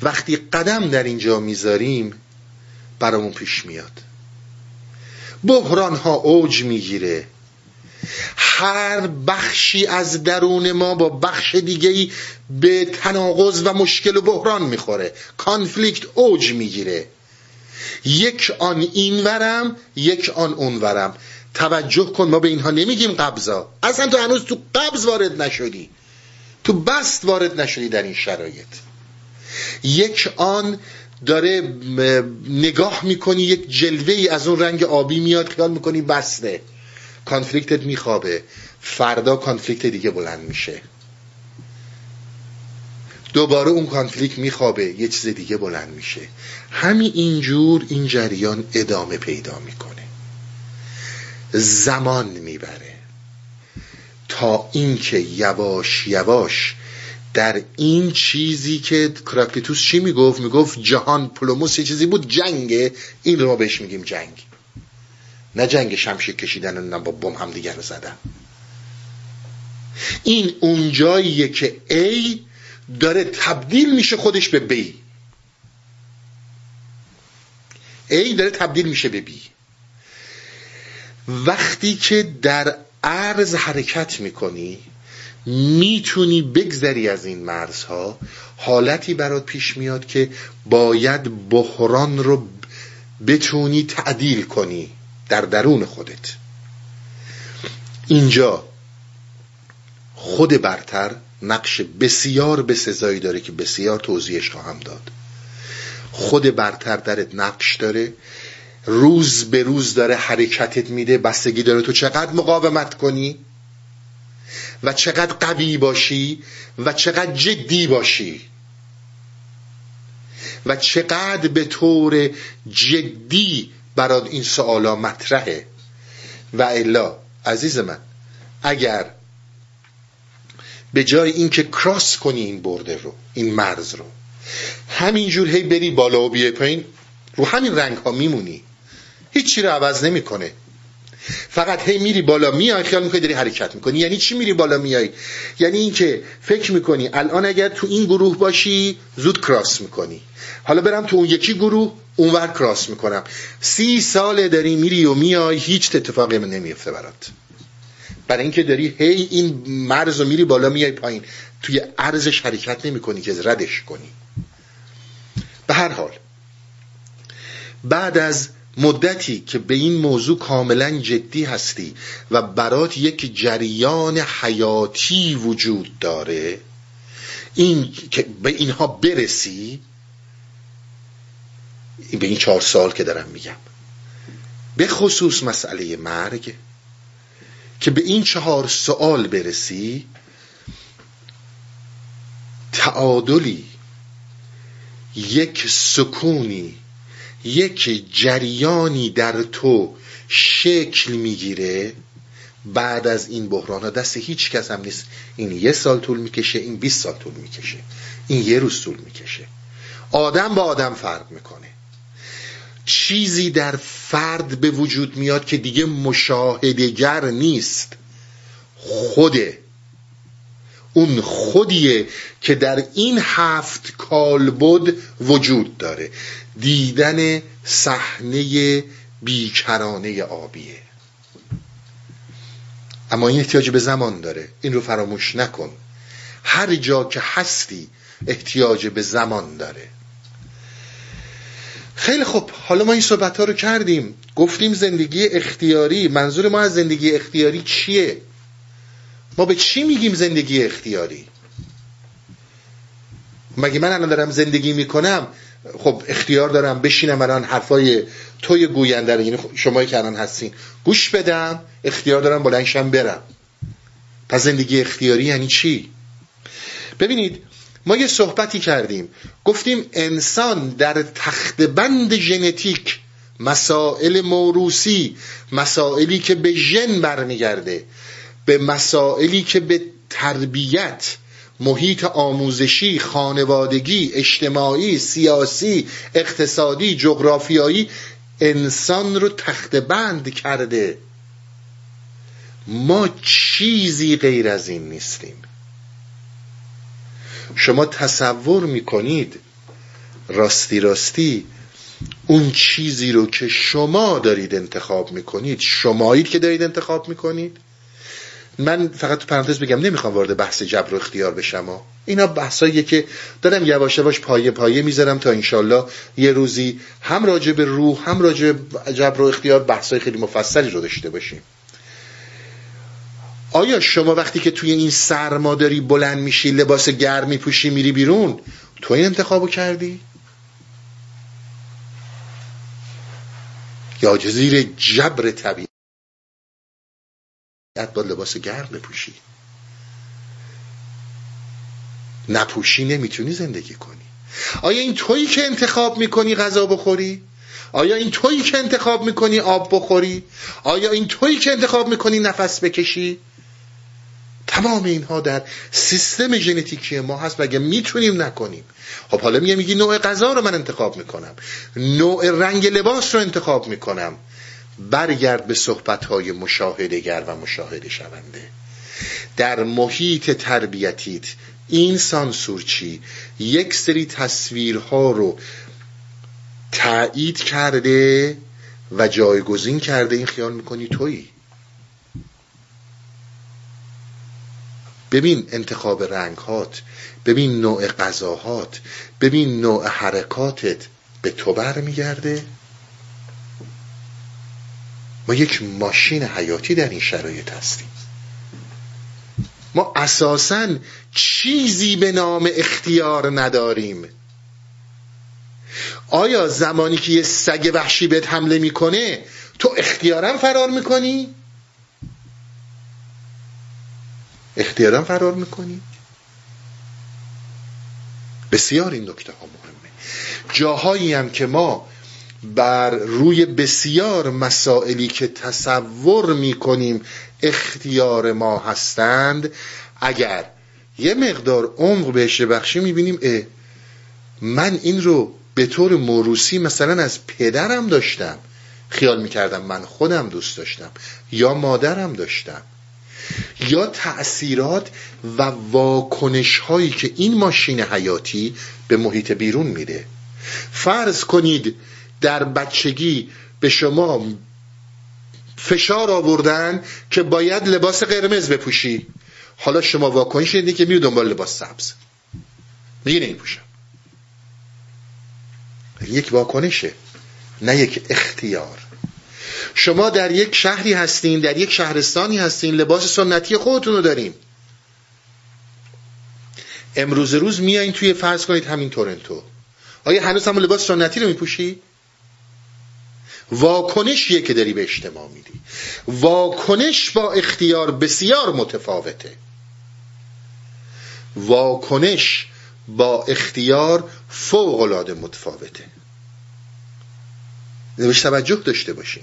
وقتی قدم در اینجا می‌ذاریم برامون پیش میاد. بحران ها اوج می‌گیره. هر بخشی از درون ما با بخش دیگه به تناقض و مشکل و بحران می‌خوره. کانفلیکت اوج می‌گیره. یک آن این ورم یک آن اون ورم توجه کن ما به اینها نمیگیم قبضا. اصلا تو هنوز تو قبض وارد نشدی. تو بست وارد نشدی در این شرایط. یک آن داره نگاه می‌کنی یک جلوه ای از اون رنگ آبی میاد خیال می‌کنی بسته. کانفلیکتت میخوابه. فردا conflict دیگه بلند میشه. دوباره اون conflict میخوابه یه چیز دیگه بلند میشه. همین اینجور این جریان ادامه پیدا می‌کنه. زمان می‌بره. تا اینکه یواش یواش در این چیزی که هراکلیتوس چی می‌گفت؟ می‌گفت جهان پلوموس یه چیزی بود جنگه این رو ما بهش میگیم جنگ. نه جنگ شمشیر کشیدن و با بم هم دیگر زدن. این اونجاییه که A داره تبدیل میشه خودش به B A داره تبدیل میشه به B وقتی که در عرض حرکت می‌کنی می‌تونی بگذری از این مرزها. حالتی برات پیش میاد که باید بحران رو بتونی تعدیل کنی در درون خودت. اینجا خود برتر نقش بسیار به سزایی داره که بسیار توضیحش خواهم داد. خود برتر درت نقش داره. روز به روز داره حرکتت میده. بستگی داره تو چقدر مقاومت کنی. و چقدر قوی باشی و چقدر جدی باشی و چقدر به طور جدی برات این سوالا مطرحه. و الا عزیز من اگر به جای اینکه کراس کنی این برده رو این مرز رو همینجور هی بری بالا و بیای پایین رو همین رنگ ها میمونی. هیچی رو عوض نمی‌کنه. فقط هی میری بالا میای خیال می‌کنی داری حرکت می‌کنی. یعنی چی میری بالا میای؟ یعنی اینکه فکر می‌کنی الان اگر تو این گروه باشی زود کراس می‌کنی. حالا برم تو اون یکی گروه اونور کراس می‌کنم. سی سال داری میری و میای هیچ اتفاقی نمیفته برات. برای اینکه داری هی این مرز رو میری بالا میای پایین. توی عرضش حرکت نمی‌کنی که ردش کنی. به هر حال بعد از مدتی که به این موضوع کاملا جدی هستی و برات یک جریان حیاتی وجود داره این که به اینها برسی به این چهار سال که دارم میگم به خصوص مسئله مرگ که به این چهار سوال برسی تعادلی یک سکونی یک جریانی در تو شکل می‌گیره بعد از این بحران ها. دست هیچ کس هم نیست. این یه سال طول می‌کشه این 20 سال طول می‌کشه. این یه روز طول می‌کشه. آدم با آدم فرق می‌کنه. چیزی در فرد به وجود میاد که دیگه مشاهدگر نیست. خوده. اون خودیه که در این هفت کالبد وجود داره. دیدن صحنه بیکرانه آبیه. اما این احتیاج به زمان داره. این رو فراموش نکن. هر جا که هستی احتیاج به زمان داره. خیلی خب حالا ما این صحبت ها رو کردیم. گفتیم زندگی اختیاری. منظور ما از زندگی اختیاری چیه؟ ما به چی میگیم زندگی اختیاری؟ مگه من الان دارم زندگی می‌کنم خب اختیار دارم بشینم الان حرفای توی گوینده رو یعنی شما که الان هستین گوش بدم اختیار دارم بلنشم برم. پس زندگی اختیاری یعنی چی؟ ببینید ما یه صحبتی کردیم گفتیم انسان در تخت بند ژنتیک مسائل موروسی مسائلی که به ژن برمیگرده. به مسائلی که به تربیت محیط آموزشی خانوادگی اجتماعی سیاسی اقتصادی جغرافیایی انسان رو تخت بند کرده. ما چیزی غیر از این نیستیم. شما تصور می‌کنید راستی راستی اون چیزی رو که شما دارید انتخاب می‌کنید شمایید که دارید انتخاب می‌کنید من فقط تو پرانتز بگم نمی‌خوام وارد بحث جبر و اختیار بشم. اینا بحثاییه که دارم یواش یواش پایه پایه می‌ذارم تا انشالله یه روزی هم راجع به روح هم راجع به جبر و اختیار بحثای خیلی مفصلی رو داشته باشیم آیا شما وقتی که توی این سرما داری بلند میشی لباس گرم میپوشی میری بیرون تو این انتخابو کردی؟ یا زیر جبر طبیعی با لباس گرم بپوشی. نپوشی نمی‌تونی زندگی کنی. آیا این تویی که انتخاب می‌کنی غذا بخوری؟ آیا این تویی که انتخاب می‌کنی آب بخوری؟ آیا این تویی که انتخاب می‌کنی نفس بکشی؟ تمام اینها در سیستم ژنتیکی ما هست و می‌تونیم نکنیم. خب حالا میگه میگی نوع غذا رو من انتخاب می‌کنم. نوع رنگ لباس رو انتخاب می‌کنم. برگرد به صحبتهای مشاهدگر و مشاهده شونده. در محیط تربیتیت این سانسورچی یک سری تصویرها رو تایید کرده و جایگزین کرده. این خیال می‌کنی تویی؟ ببین انتخاب رنگهات ببین نوع غذاهات ببین نوع حرکاتت به تو برمیگرده. ما یک ماشین حیاتی در این شرایط هستیم ما اساسا چیزی به نام اختیار نداریم آیا زمانی که یه سگ وحشی بهت حمله می‌کنه تو اختیارم فرار می‌کنی؟ اختیارم فرار می‌کنی؟ بسیار این نکته ها مهمه جاهایی هم که ما بر روی بسیار مسائلی که تصور می‌کنیم اختیار ما هستند اگر یه مقدار عمق بهش بخشی می‌بینیم اه من این رو به طور موروسی مثلا از پدرم داشتم. خیال می‌کردم من خودم دوست داشتم یا مادرم داشتم یا تأثیرات و واکنش هایی که این ماشین حیاتی به محیط بیرون میده. فرض کنید در بچگی به شما فشار آوردن که باید لباس قرمز بپوشی. حالا شما واکنش دیدی که میری دنبال لباس سبز. میگی نمیپوشم. یک واکنشه نه یک اختیار. شما در یک شهری هستین در یک شهرستانی هستین لباس سنتی خودتون رو دارین. امروز روز میایین توی فرض کنید همین تورنتو آیا هنوز هم لباس سنتی رو میپوشی؟ واکنشیه که داری به اجتماع میدی. واکنش با اختیار بسیار متفاوته. واکنش با اختیار فوق العاده متفاوته. بهش توجه داشته باشین.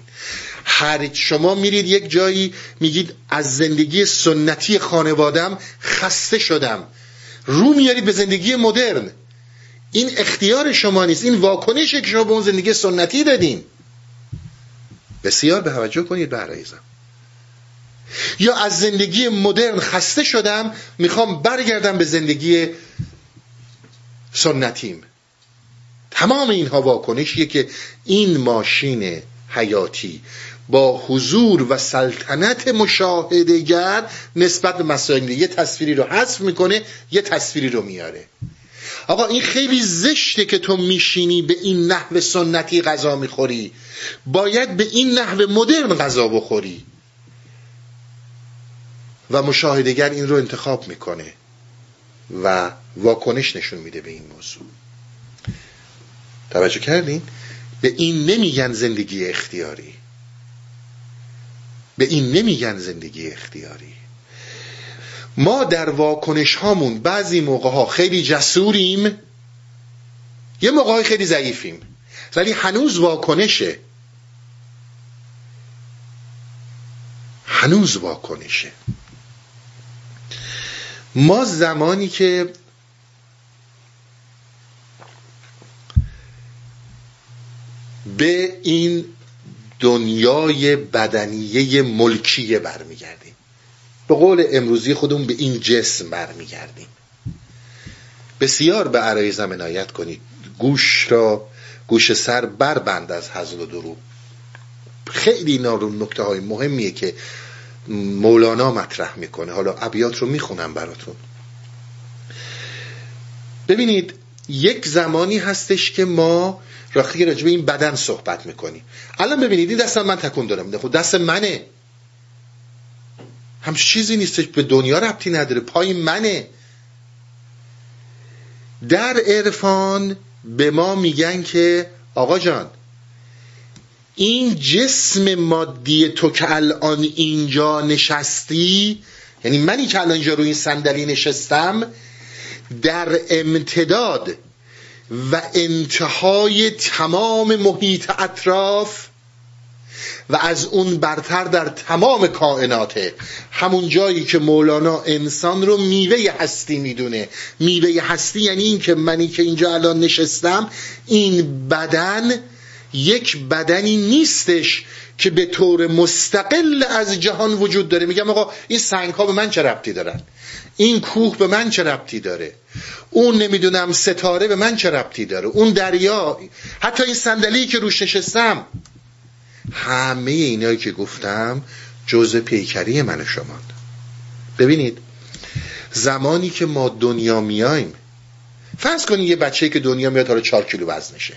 هر شما میرید یک جایی میگید از زندگی سنتی خانوادم خسته شدم. رو میارید به زندگی مدرن. این اختیار شما نیست. این واکنشه که شما به اون زندگی سنتی دادین. بسیار به توجه کنید برایزم یا از زندگی مدرن خسته شدم می‌خوام برگردم به زندگی سنتیم. تمام اینها واکنشیه که این ماشین حیاتی با حضور و سلطنت مشاهدگر نسبت به مسائل یه تصویری رو حذف می‌کنه یه تصویری رو میاره. آقا این خیلی زشته که تو میشینی به این نحو سنتی غذا می‌خوری. باید به این نحو مدرن غذا بخوری. و مشاهدگر این رو انتخاب می‌کنه و واکنش نشون میده به این موضوع. توجه کردین؟ به این نمیگن زندگی اختیاری. به این نمیگن زندگی اختیاری. ما در واکنش هامون بعضی موقع ها خیلی جسوریم یه موقع های خیلی ضعیفیم. ولی هنوز واکنشه. هنوز واکنشه. ما زمانی که به این دنیای بدنیه ملکیه برمیگردیم. به قول امروزی خودمون به این جسم برمیگردیم. بسیار به عرای عنایت کنید. گوش را گوش سر بربند از حضل و درو خیلی اینا رو نکته های مهمیه که مولانا مطرح می‌کنه. حالا ابیات رو می‌خونم براتون. ببینید یک زمانی هستش که ما راخی راجبه این بدن صحبت می‌کنیم. الان ببینید این دست من تکون دارم. خب دست منه. هم چیزی نیستش به دنیا ربطی نداره. پای منه. در عرفان به ما میگن که آقا جان این جسم مادی تو که الان اینجا نشستی یعنی منی که الان اینجا روی این صندلی نشستم در امتداد و انتهای تمام محیط اطراف و از اون برتر در تمام کائناته همون جایی که مولانا انسان رو میوه هستی می‌دونه. میوه هستی یعنی این که منی که اینجا الان نشستم این بدن یک بدنی نیستش که به طور مستقل از جهان وجود داره. میگم آقا این سنگ ها به من چه ربطی دارن؟ این کوه به من چه ربطی داره؟ اون نمی‌دونم ستاره به من چه ربطی داره؟ اون دریا حتی این صندلی که روش نشستم همه اینایی که گفتم جزء پیکری من شما ببینید زمانی که ما دنیا میایم فرض کنید یه بچه که دنیا میاد حالا چهار کیلو وزنشه.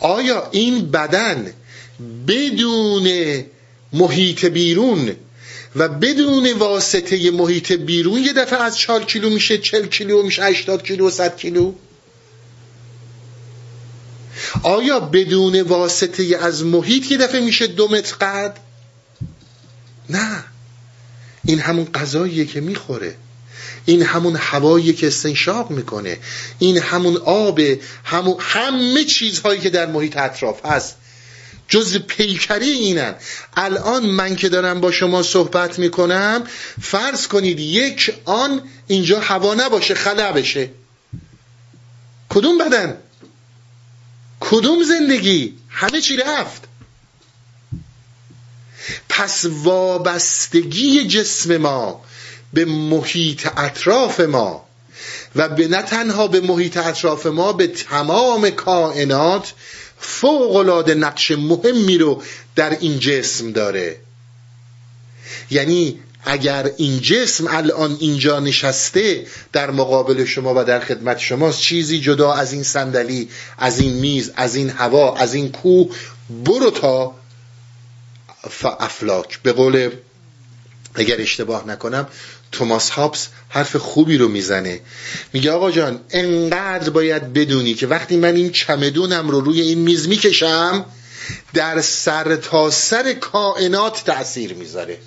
آیا این بدن بدون محیط بیرون و بدون واسطه محیط بیرون یه دفعه از چهار کیلو میشه چل کیلو میشه 80 کیلو و 100 کیلو؟ آیا بدون واسطه از محیط یه دفعه میشه دو متر قد؟ نه. این همون غذاییه که می‌خوره. این همون هوایی که استنشاق می‌کنه این همون آب همون همه چیزهایی که در محیط اطراف هست. جز پیکری اینن. الان من که دارم با شما صحبت می‌کنم فرض کنید یک آن اینجا هوا نباشه خلا بشه. کدوم بدن؟ کدوم زندگی؟ همه چی رفت. پس وابستگی جسم ما به محیط اطراف ما و به نه تنها به محیط اطراف ما به تمام کائنات فوق نقش مهمی رو در این جسم داره. یعنی اگر این جسم الان اینجا نشسته در مقابل شما و در خدمت شماست چیزی جدا از این صندلی از این میز از این هوا از این کوه برو تا افلاک. به قول اگر اشتباه نکنم توماس هابس حرف خوبی رو می‌زنه. میگه آقا جان انقدر باید بدونی که وقتی من این چمدونم رو روی این میز می‌کشم در سر تا سر کائنات تأثیر می‌ذاره.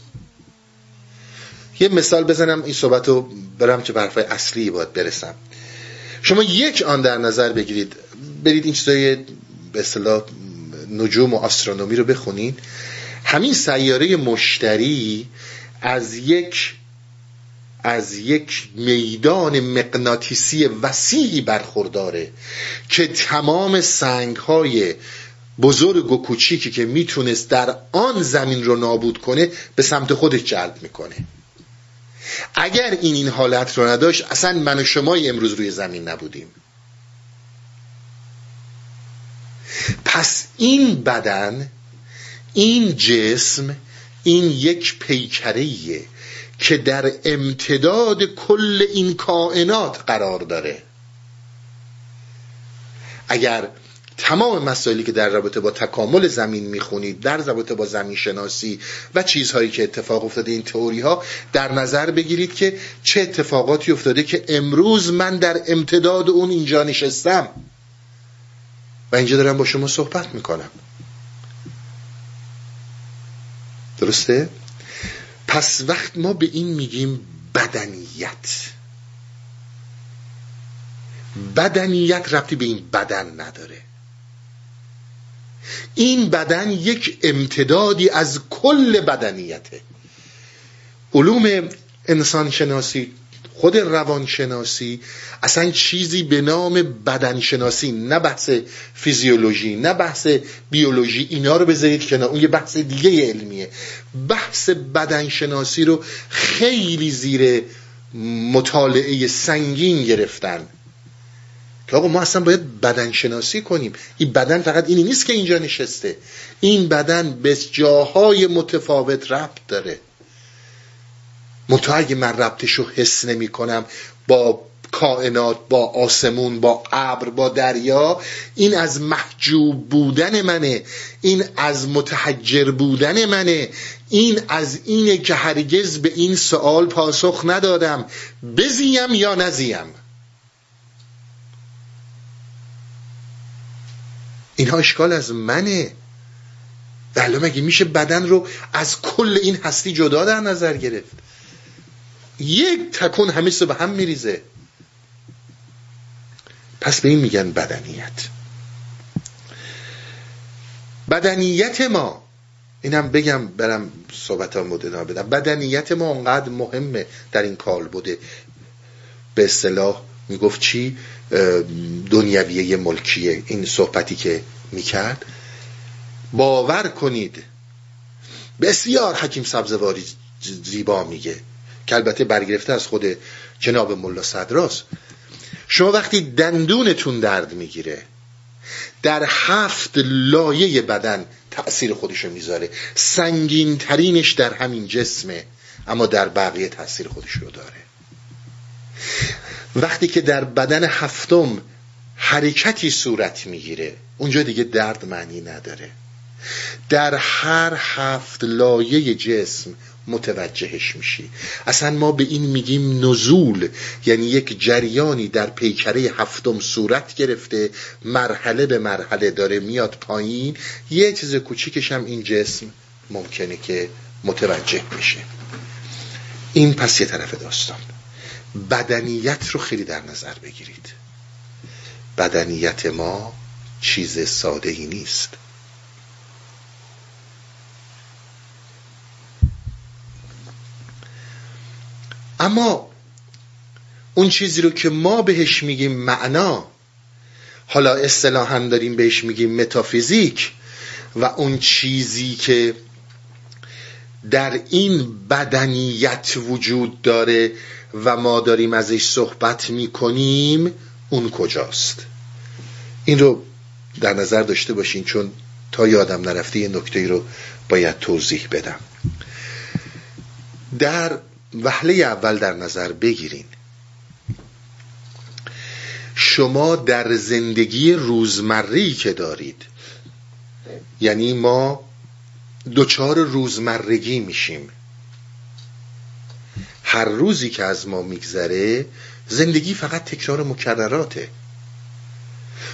یه مثال بزنم این صحبت رو برم که برفای اصلی باید برسم. شما یک آن در نظر بگیرید. برید این چیزای به اصطلاح نجوم و آسترونومی رو بخونید. همین سیاره مشتری از یک از یک میدان مغناطیسی وسیعی برخورداره که تمام سنگ های بزرگ و کوچیکی که می‌تونست در آن زمین رو نابود کنه به سمت خودش جلب می‌کنه. اگر این این حالت رو نداشت اصلا من و شمای امروز روی زمین نبودیم. پس این بدن این جسم این یک پیکریه که در امتداد کل این کائنات قرار داره. اگر تمام مسائلی که در رابطه با تکامل زمین می‌خونید در رابطه با زمین شناسی و چیزهایی که اتفاق افتاده این تئوری ها در نظر بگیرید که چه اتفاقاتی افتاده که امروز من در امتداد اون اینجا نشستم. و اینجا دارم با شما صحبت می‌کنم. درسته؟ پس وقت ما به این میگیم بدنیت. بدنیت ربطی به این بدن نداره. این بدن یک امتدادی از کل بدنیته. علوم انسان شناسی خود روانشناسی اصلا چیزی به نام بدنشناسی نه بحث فیزیولوژی نه بحث بیولوژی اینا رو بذارید کنار. اون یه بحث دیگه علمیه. بحث بدنشناسی رو خیلی زیر مطالعه سنگین گرفتن. که آقا ما اصلا باید بدن شناسی کنیم. این بدن فقط اینی نیست که اینجا نشسته. این بدن به جاهای متفاوت ربط داره. منتها اگه من ربطش رو حس نمی کنم با کائنات با آسمون با ابر با دریا این از محجوب بودن منه. این از متحجر بودن منه. این از اینه که هرگز به این سوال پاسخ ندادم. بزیم یا نزیم؟ اینها اشکال از منه. بله مگه میشه بدن رو از کل این هستی جدا در نظر گرفت؟ یک تکون همه به هم میریزه. پس به این میگن بدنیت. بدنیت ما اینم بگم برم صحبت ها ادامه بدم. بدنیت ما انقدر مهمه در این کال بوده. به اصطلاح می‌گفت چی؟ دنیویه ملکیه. این صحبتی که می‌کرد. باور کنید. بسیار حکیم سبزواری زیبا میگه. که البته برگرفته از خود جناب ملا صدراست شما وقتی دندونتون درد می‌گیره در هفت لایه بدن تأثیر خودشو می‌ذاره. سنگین ترینش در همین جسمه اما در بقیه تأثیر خودش رو داره. وقتی که در بدن هفتم حرکتی صورت می‌گیره اونجا دیگه درد معنی نداره. در هر هفت لایه جسم متوجهش میشی. اصلا ما به این میگیم نزول یعنی یک جریانی در پیکره هفتم صورت گرفته مرحله به مرحله داره میاد پایین. یه چیز کوچیکش هم این جسم ممکنه که متوجه بشه. این پس یه طرف داستان. بدنیت رو خیلی در نظر بگیرید. بدنیت ما چیز ساده ای نیست. اما اون چیزی رو که ما بهش میگیم معنا حالا اصطلاحا داریم بهش میگیم متافیزیک و اون چیزی که در این بدنیت وجود داره و ما داریم ازش صحبت می‌کنیم اون کجاست؟ این رو در نظر داشته باشین چون تا یادم نرفته یه نکته رو باید توضیح بدم. در وهله اول در نظر بگیرین. شما در زندگی روزمری که دارید یعنی ما دچار روزمرگی میشیم. هر روزی که از ما میگذره زندگی فقط تکرار مکرراته.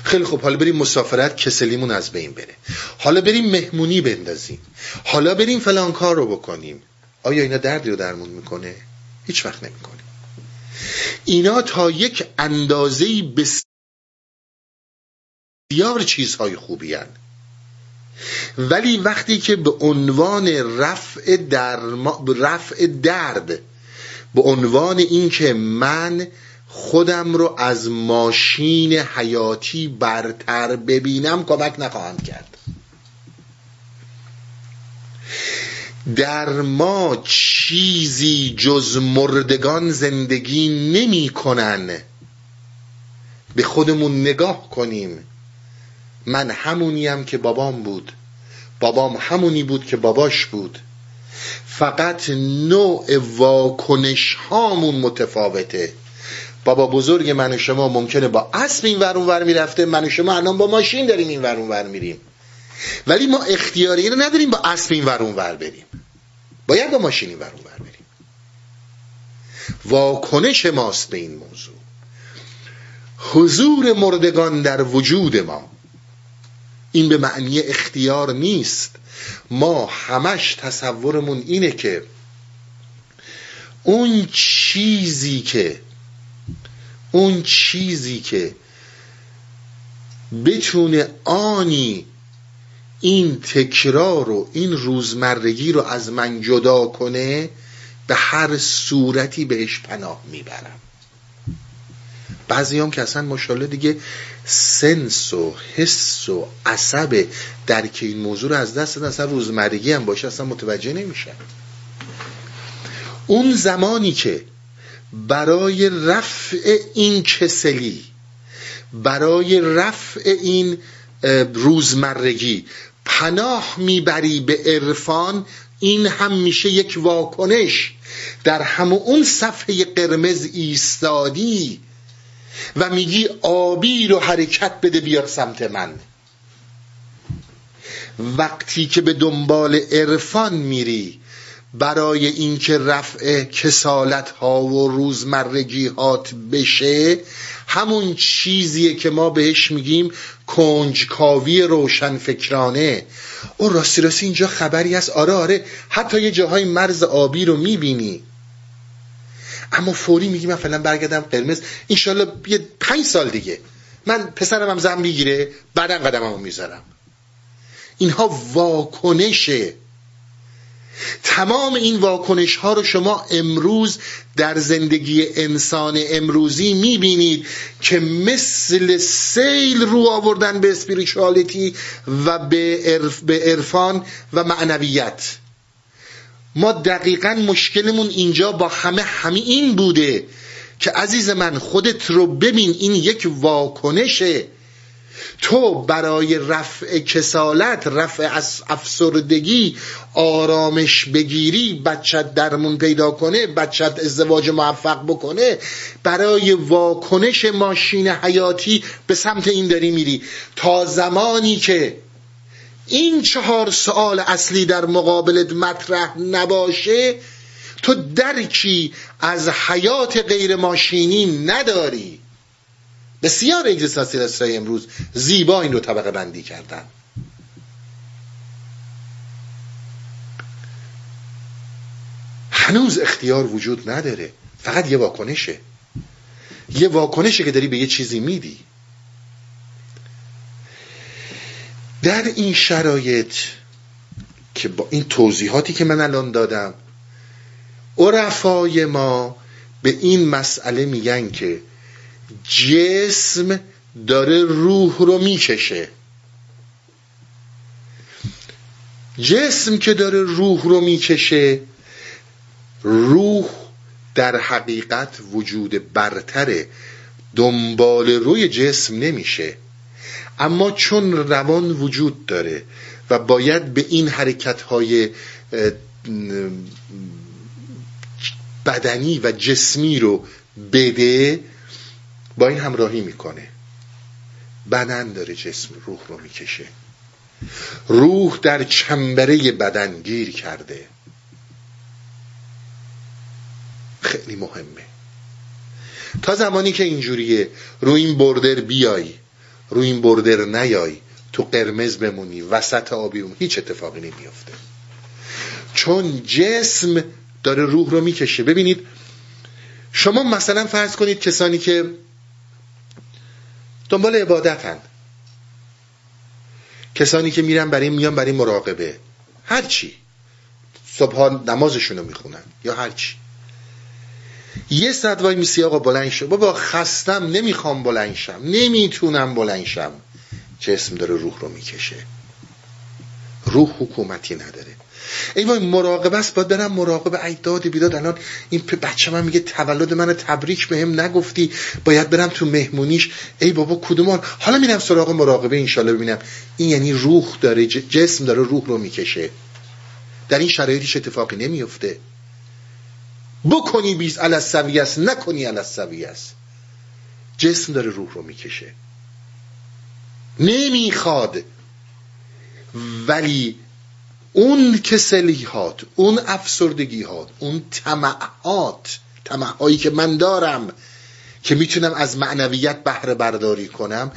خیلی خوب حالا بریم مسافرت کسلیمون از بین بره. حالا بریم مهمونی بندازیم. حالا بریم فلان کار رو بکنیم. آیا اینا دردی رو درمون می‌کنه؟ هیچ وقت نمی‌کنه اینا تا یک اندازه بسیار چیزهای خوبی هن. ولی وقتی که به عنوان رفع, درما... رفع درد به عنوان اینکه من خودم رو از ماشین حیاتی برتر ببینم کمک نخواهم کرد در ما چیزی جز مردگان زندگی نمی کنن. به خودمون نگاه کنیم. من همونیم که بابام بود. بابام همونی بود که باباش بود. فقط نوع واکنش هامون متفاوته. بابا بزرگ من و شما ممکنه با اسب این ور ور می‌رفته من و شما الان با ماشین داریم این ور ور میریم. ولی ما اختیاری اینو نداریم با اسب این ور ور بریم. باید با ماشین این ور بریم. واکنش ماست به این موضوع. حضور مردگان در وجود ما. این به معنی اختیار نیست. ما همش تصورمون اینه که اون چیزی که اون چیزی که بتونه آنی این تکرار و این روزمرگی رو از من جدا کنه به هر صورتی بهش پناه می‌برم. بعضی هم که اصلا ماشاءالله دیگه سنس و حس و عصب درک این موضوع رو از دست اصلا روزمرگی هم باشه اصلا متوجه نمیشن. اون زمانی که برای رفع این کسلی برای رفع این روزمرگی. پناه می‌بری به عرفان این هم میشه یک واکنش. در همون صفحه قرمز ایستادی و میگی آبی رو حرکت بده بیار سمت من. وقتی که به دنبال عرفان میری برای اینکه رفع کسالت ها و روزمرگیات بشه همون چیزیه که ما بهش میگیم کنجکاوی روشن فکرانه او راستی راستی اینجا خبری هست. آره آره. حتی یه جاهای مرز آبی رو می‌بینی. اما فوری میگی من فعلا برگردم قرمز. انشالله یه پنج سال دیگه من پسرم هم زن می‌گیره بعدا قدممو می‌ذارم. اینها واکنشه تمام این واکنش ها رو شما امروز در زندگی انسان امروزی می‌بینید که مثل سیل رو آوردن به اسپریچوالیتی و به, عرفان و معنویت. ما دقیقا مشکلمون اینجا با همه همین بوده که عزیز من خودت رو ببین این یک واکنشه. تو برای رفع کسالت رفع افسردگی آرامش بگیری بچت درمون پیدا کنه بچت ازدواج موفق بکنه برای واکنش ماشین حیاتی به سمت این داری میری. تا زمانی که این چهار سوال اصلی در مقابلت مطرح نباشه تو درکی از حیات غیر ماشینی نداری. بسیار اگزیستانسیالیستای امروز. زیبا این رو طبقه بندی کردن. هنوز اختیار وجود نداره. فقط یه واکنشه. یه واکنشه که داری به یه چیزی میدی. در این شرایط که با این توضیحاتی که من الان دادم عرفای ما به این مسئله میگن که جسم داره روح رو می‌کشه. جسم که داره روح رو می‌کشه روح در حقیقت وجود برتره. دنبال روی جسم نمیشه. اما چون روان وجود داره و باید به این حرکت های بدنی و جسمی رو بده با این همراهی می‌کنه. بدن داره جسم روح رو می‌کشه. روح در چنبره بدن گیر کرده. خیلی مهمه. تا زمانی که اینجوریه رو این بردر بیای رو این بردر نیای تو قرمز بمونی وسط آبی اون هیچ اتفاقی نمیافته. چون جسم داره روح رو می‌کشه. ببینید شما مثلا فرض کنید کسانی که دنبال عبادتن. کسانی که میرن برای میان برای مراقبه. هرچی صبح نمازشون رو می‌خونن. یا هرچی یه صد وای میسی آقا بلند شو. بابا خستم نمی‌خوام بلند شم. نمی‌تونم بلند شم. جسم داره روح رو می‌کشه. روح حکومتی نداره. ای وای مراقبه است باید برم مراقبه ای داد بیداد. الان این بچه من میگه تولد من تبریک بهم نگفتی. باید برم تو مهمونیش. ای بابا کدومان؟ حالا میرم سراغ مراقبه انشالله ببینم. این یعنی روح داره جسم داره روح رو می‌کشه. در این شرایطی اتفاقی نمیفته بکنی بیز علی است نکنی علی است جسم داره روح رو می‌کشه. نمی‌خواد. ولی اون کسلیهات اون افسردگیهات اون طمعات طمعهایی که من دارم که می‌تونم از معنویت بهره برداری کنم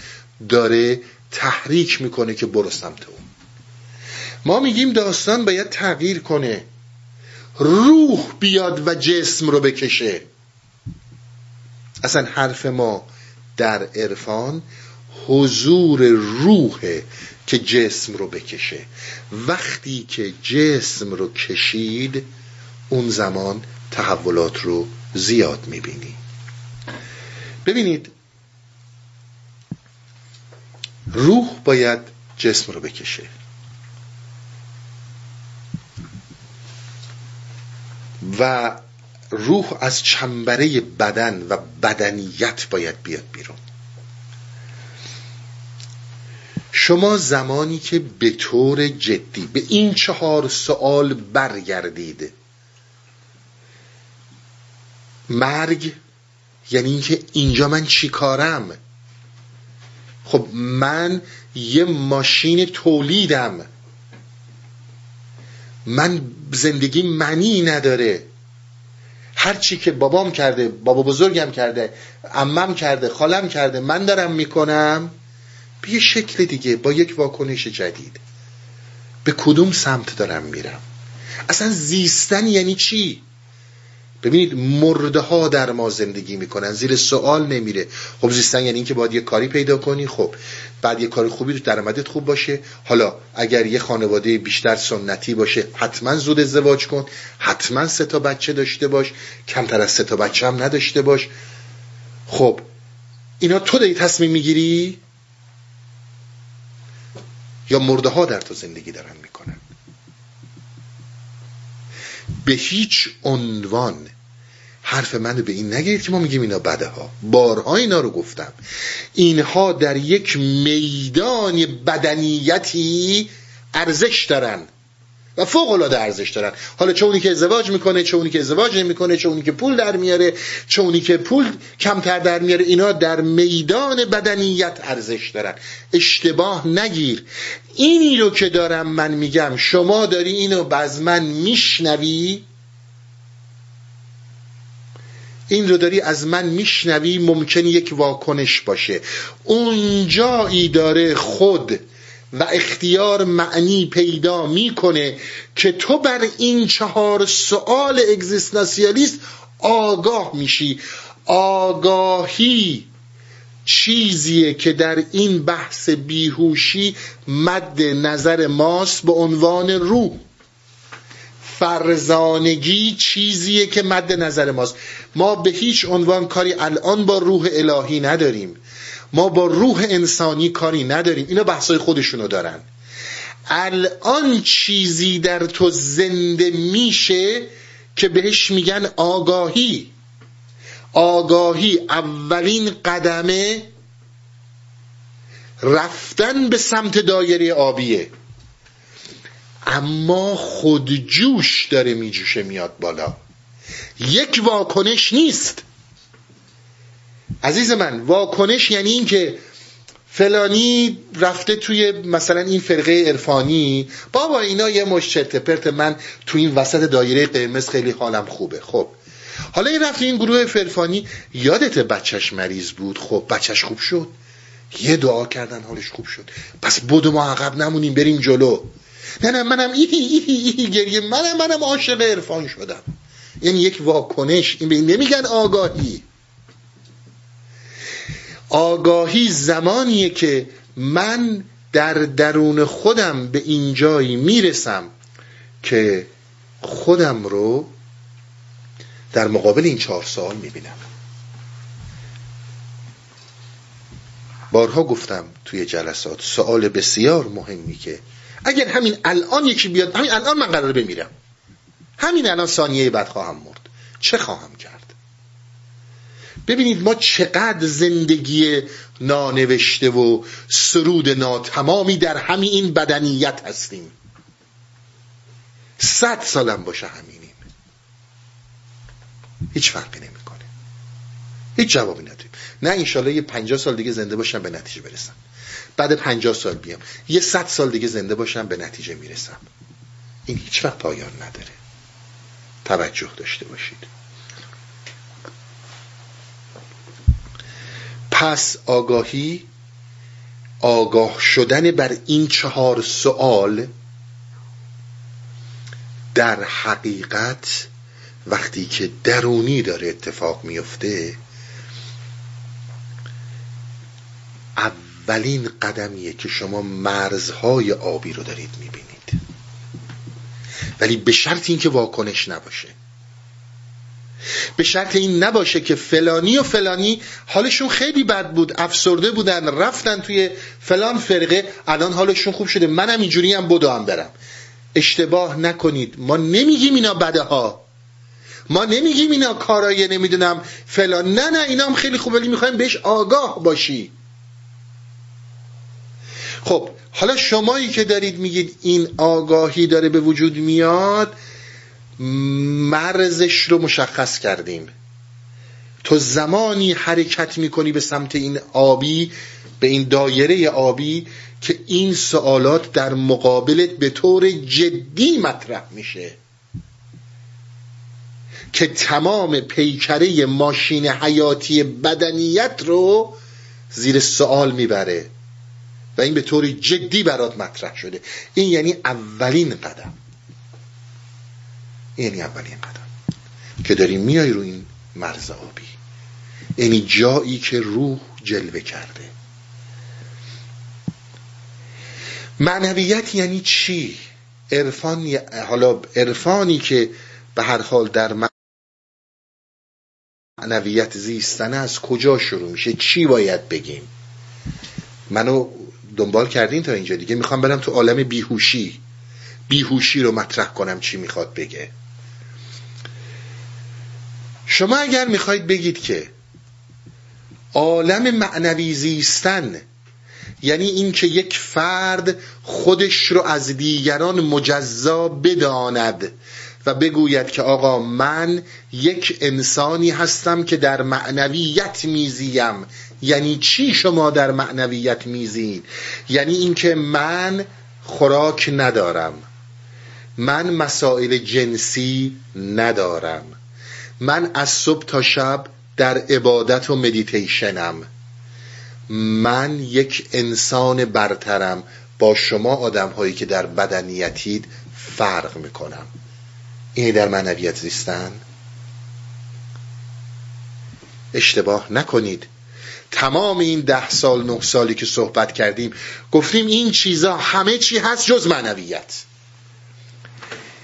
داره تحریک می‌کنه که برو سمت اون. ما میگیم داستان باید تغییر کنه. روح بیاد و جسم رو بکشه. اصلا حرف ما در عرفان حضور روحه که جسم رو بکشه. وقتی که جسم رو کشید اون زمان تحولات رو زیاد می‌بینی. ببینید روح باید جسم رو بکشه. و روح از چنبره بدن و بدنیت باید بیاد بیرون. شما زمانی که به طور جدی به این چهار سوال برگردید مرگ یعنی اینکه اینجا من چی کارم؟ خب من یه ماشین تولیدم. من زندگی منی نداره. هر چی که بابام کرده بابا بزرگم کرده امم کرده خالم کرده من دارم می‌کنم. به یه شکل دیگه با یک واکنش جدید. به کدوم سمت دارم میرم؟ اصلا زیستن یعنی چی؟ ببینید مرده ها در ما زندگی می‌کنن زیر سوال نمیره. خب زیستن یعنی اینکه باید یه کاری پیدا کنی خب. بعد یه کار خوبی رو درآمدت خوب باشه. حالا اگر یه خانواده بیشتر سنتی باشه حتما زود ازدواج کن. حتما سه تا بچه داشته باش. کمتر از سه تا بچه هم نداشته باش. خب اینا تو داری تصمیم می‌گیری؟ یا مرده ها در تو زندگی دارن می‌کنن. به هیچ عنوان حرف من به این نگیرید که ما میگیم اینا بده ها بارها اینا رو گفتم. اینها در یک میدان بدنیتی ارزش دارن. و فوق العاده ارزش دارن. حالا چه اونی که ازدواج می‌کنه چه اونی که ازدواج نمی‌کنه چه اونی که پول در میاره چه که پول کمتر در میاره اینا در میدان بدنیت ارزش دارن. اشتباه نگیر. اینی رو که دارم من میگم شما داری اینو باز من میشنوی این رو داری از من میشنوی ممکن یک واکنش باشه. اونجایی داره خود و اختیار معنی پیدا می‌کنه که تو بر این چهار سوال اگزیستانسیالیست آگاه میشی. آگاهی چیزیه که در این بحث بیهوشی مد نظر ماست به عنوان روح فرزانگی چیزیه که مد نظر ماست. ما به هیچ عنوان کاری الان با روح الهی نداریم. ما با روح انسانی کاری نداریم. اینا بحثای خودشونو دارن. الان چیزی در تو زنده میشه که بهش میگن آگاهی. آگاهی اولین قدمه رفتن به سمت دایره آبیه. اما خودجوش داره میجوشه میاد بالا. یک واکنش نیست. عزیز من واکنش یعنی اینکه فلانی رفته توی مثلا این فرقه عرفانی. بابا اینا یه مش پرت من تو این وسط دایره قرمز خیلی حالم خوبه. خب. حالا این رفته این گروه فرفانی یادت بچهش مریض بود؟ خب بچهش خوب شد. یه دعا کردن حالش خوب شد. پس بدو ما عقب نمونیم بریم جلو. نه نه منم ای ای ای گریه. منم منم عاشق عرفان شدم. یعنی یک واکنش. این نمیگن آگاهی. آگاهی زمانیه که من در درون خودم به این جایی می‌رسم که خودم رو در مقابل این چهار سال می‌بینم. بارها گفتم توی جلسات سوال بسیار مهمی که اگر همین الان یکی بیاد همین الان من قراره بمیرم. همین الان ثانیه بعد خواهم مرد. چه خواهم کرد؟ ببینید ما چقدر زندگی نانوشته و سرود ناتمامی در همین این بدنیت هستیم. صد سالم باشه همینیم. هیچ فرقی نمی‌کنه. هیچ جوابی نداریم. نه انشالله یه پنجاه سال دیگه زنده باشم به نتیجه برسم. بعد پنجاه سال بیام. یه صد سال دیگه زنده باشم به نتیجه می‌رسم. این هیچ وقت پایان نداره. توجه داشته باشید. پس آگاهی آگاه شدن بر این چهار سوال در حقیقت وقتی که درونی داره اتفاق میفته اولین قدمیه که شما مرزهای آبی رو دارید می‌بینید. ولی به شرط اینکه واکنش نباشه. به شرط این نباشه که فلانی و فلانی حالشون خیلی بد بود افسرده بودن رفتن توی فلان فرقه الان حالشون خوب شده. منم اینجوری هم بدو هم برم. اشتباه نکنید. ما نمیگیم اینا بده ها ما نمیگیم اینا کارای نمی‌دونم فلان. نه نه اینا هم خیلی خوب ولی می‌خوایم بهش آگاه باشی. خب حالا شمایی که دارید میگید این آگاهی داره به وجود میاد مرزش رو مشخص کردیم. تو زمانی حرکت می‌کنی به سمت این آبی به این دایره آبی که این سوالات در مقابلت به طور جدی مطرح میشه. که تمام پیکره ماشین حیاتی بدنیت رو زیر سوال می‌بره. و این به طور جدی برات مطرح شده. این یعنی اولین قدم. یعنی اولین قدم. که داری میای رو این مرز آبی. یعنی جایی که روح جلوه کرده. معنویت یعنی چی؟ عرفان حالا عرفانی که به هر حال در معنویت زیستن از کجا شروع میشه؟ چی باید بگیم؟ منو دنبال کردین تا اینجا دیگه. می‌خوام برم تو عالم بیهوشی. بیهوشی رو مطرح کنم چی می‌خواد بگه. شما اگر می‌خواید بگید که عالم معنوی زیستن یعنی اینکه یک فرد خودش رو از دیگران مجزا بداند و بگوید که آقا من یک انسانی هستم که در معنویت میزیم یعنی چی شما در معنویت میزید یعنی اینکه من خوراک ندارم من مسائل جنسی ندارم. من از صبح تا شب در عبادت و مدیتیشنم من یک انسان برترم. با شما آدم هایی که در بدنیتید فرق می‌کنم. این در معنویت زیستن؟ اشتباه نکنید. تمام این ده سال نه سالی که صحبت کردیم گفتیم این چیزا همه چی هست جز معنویت.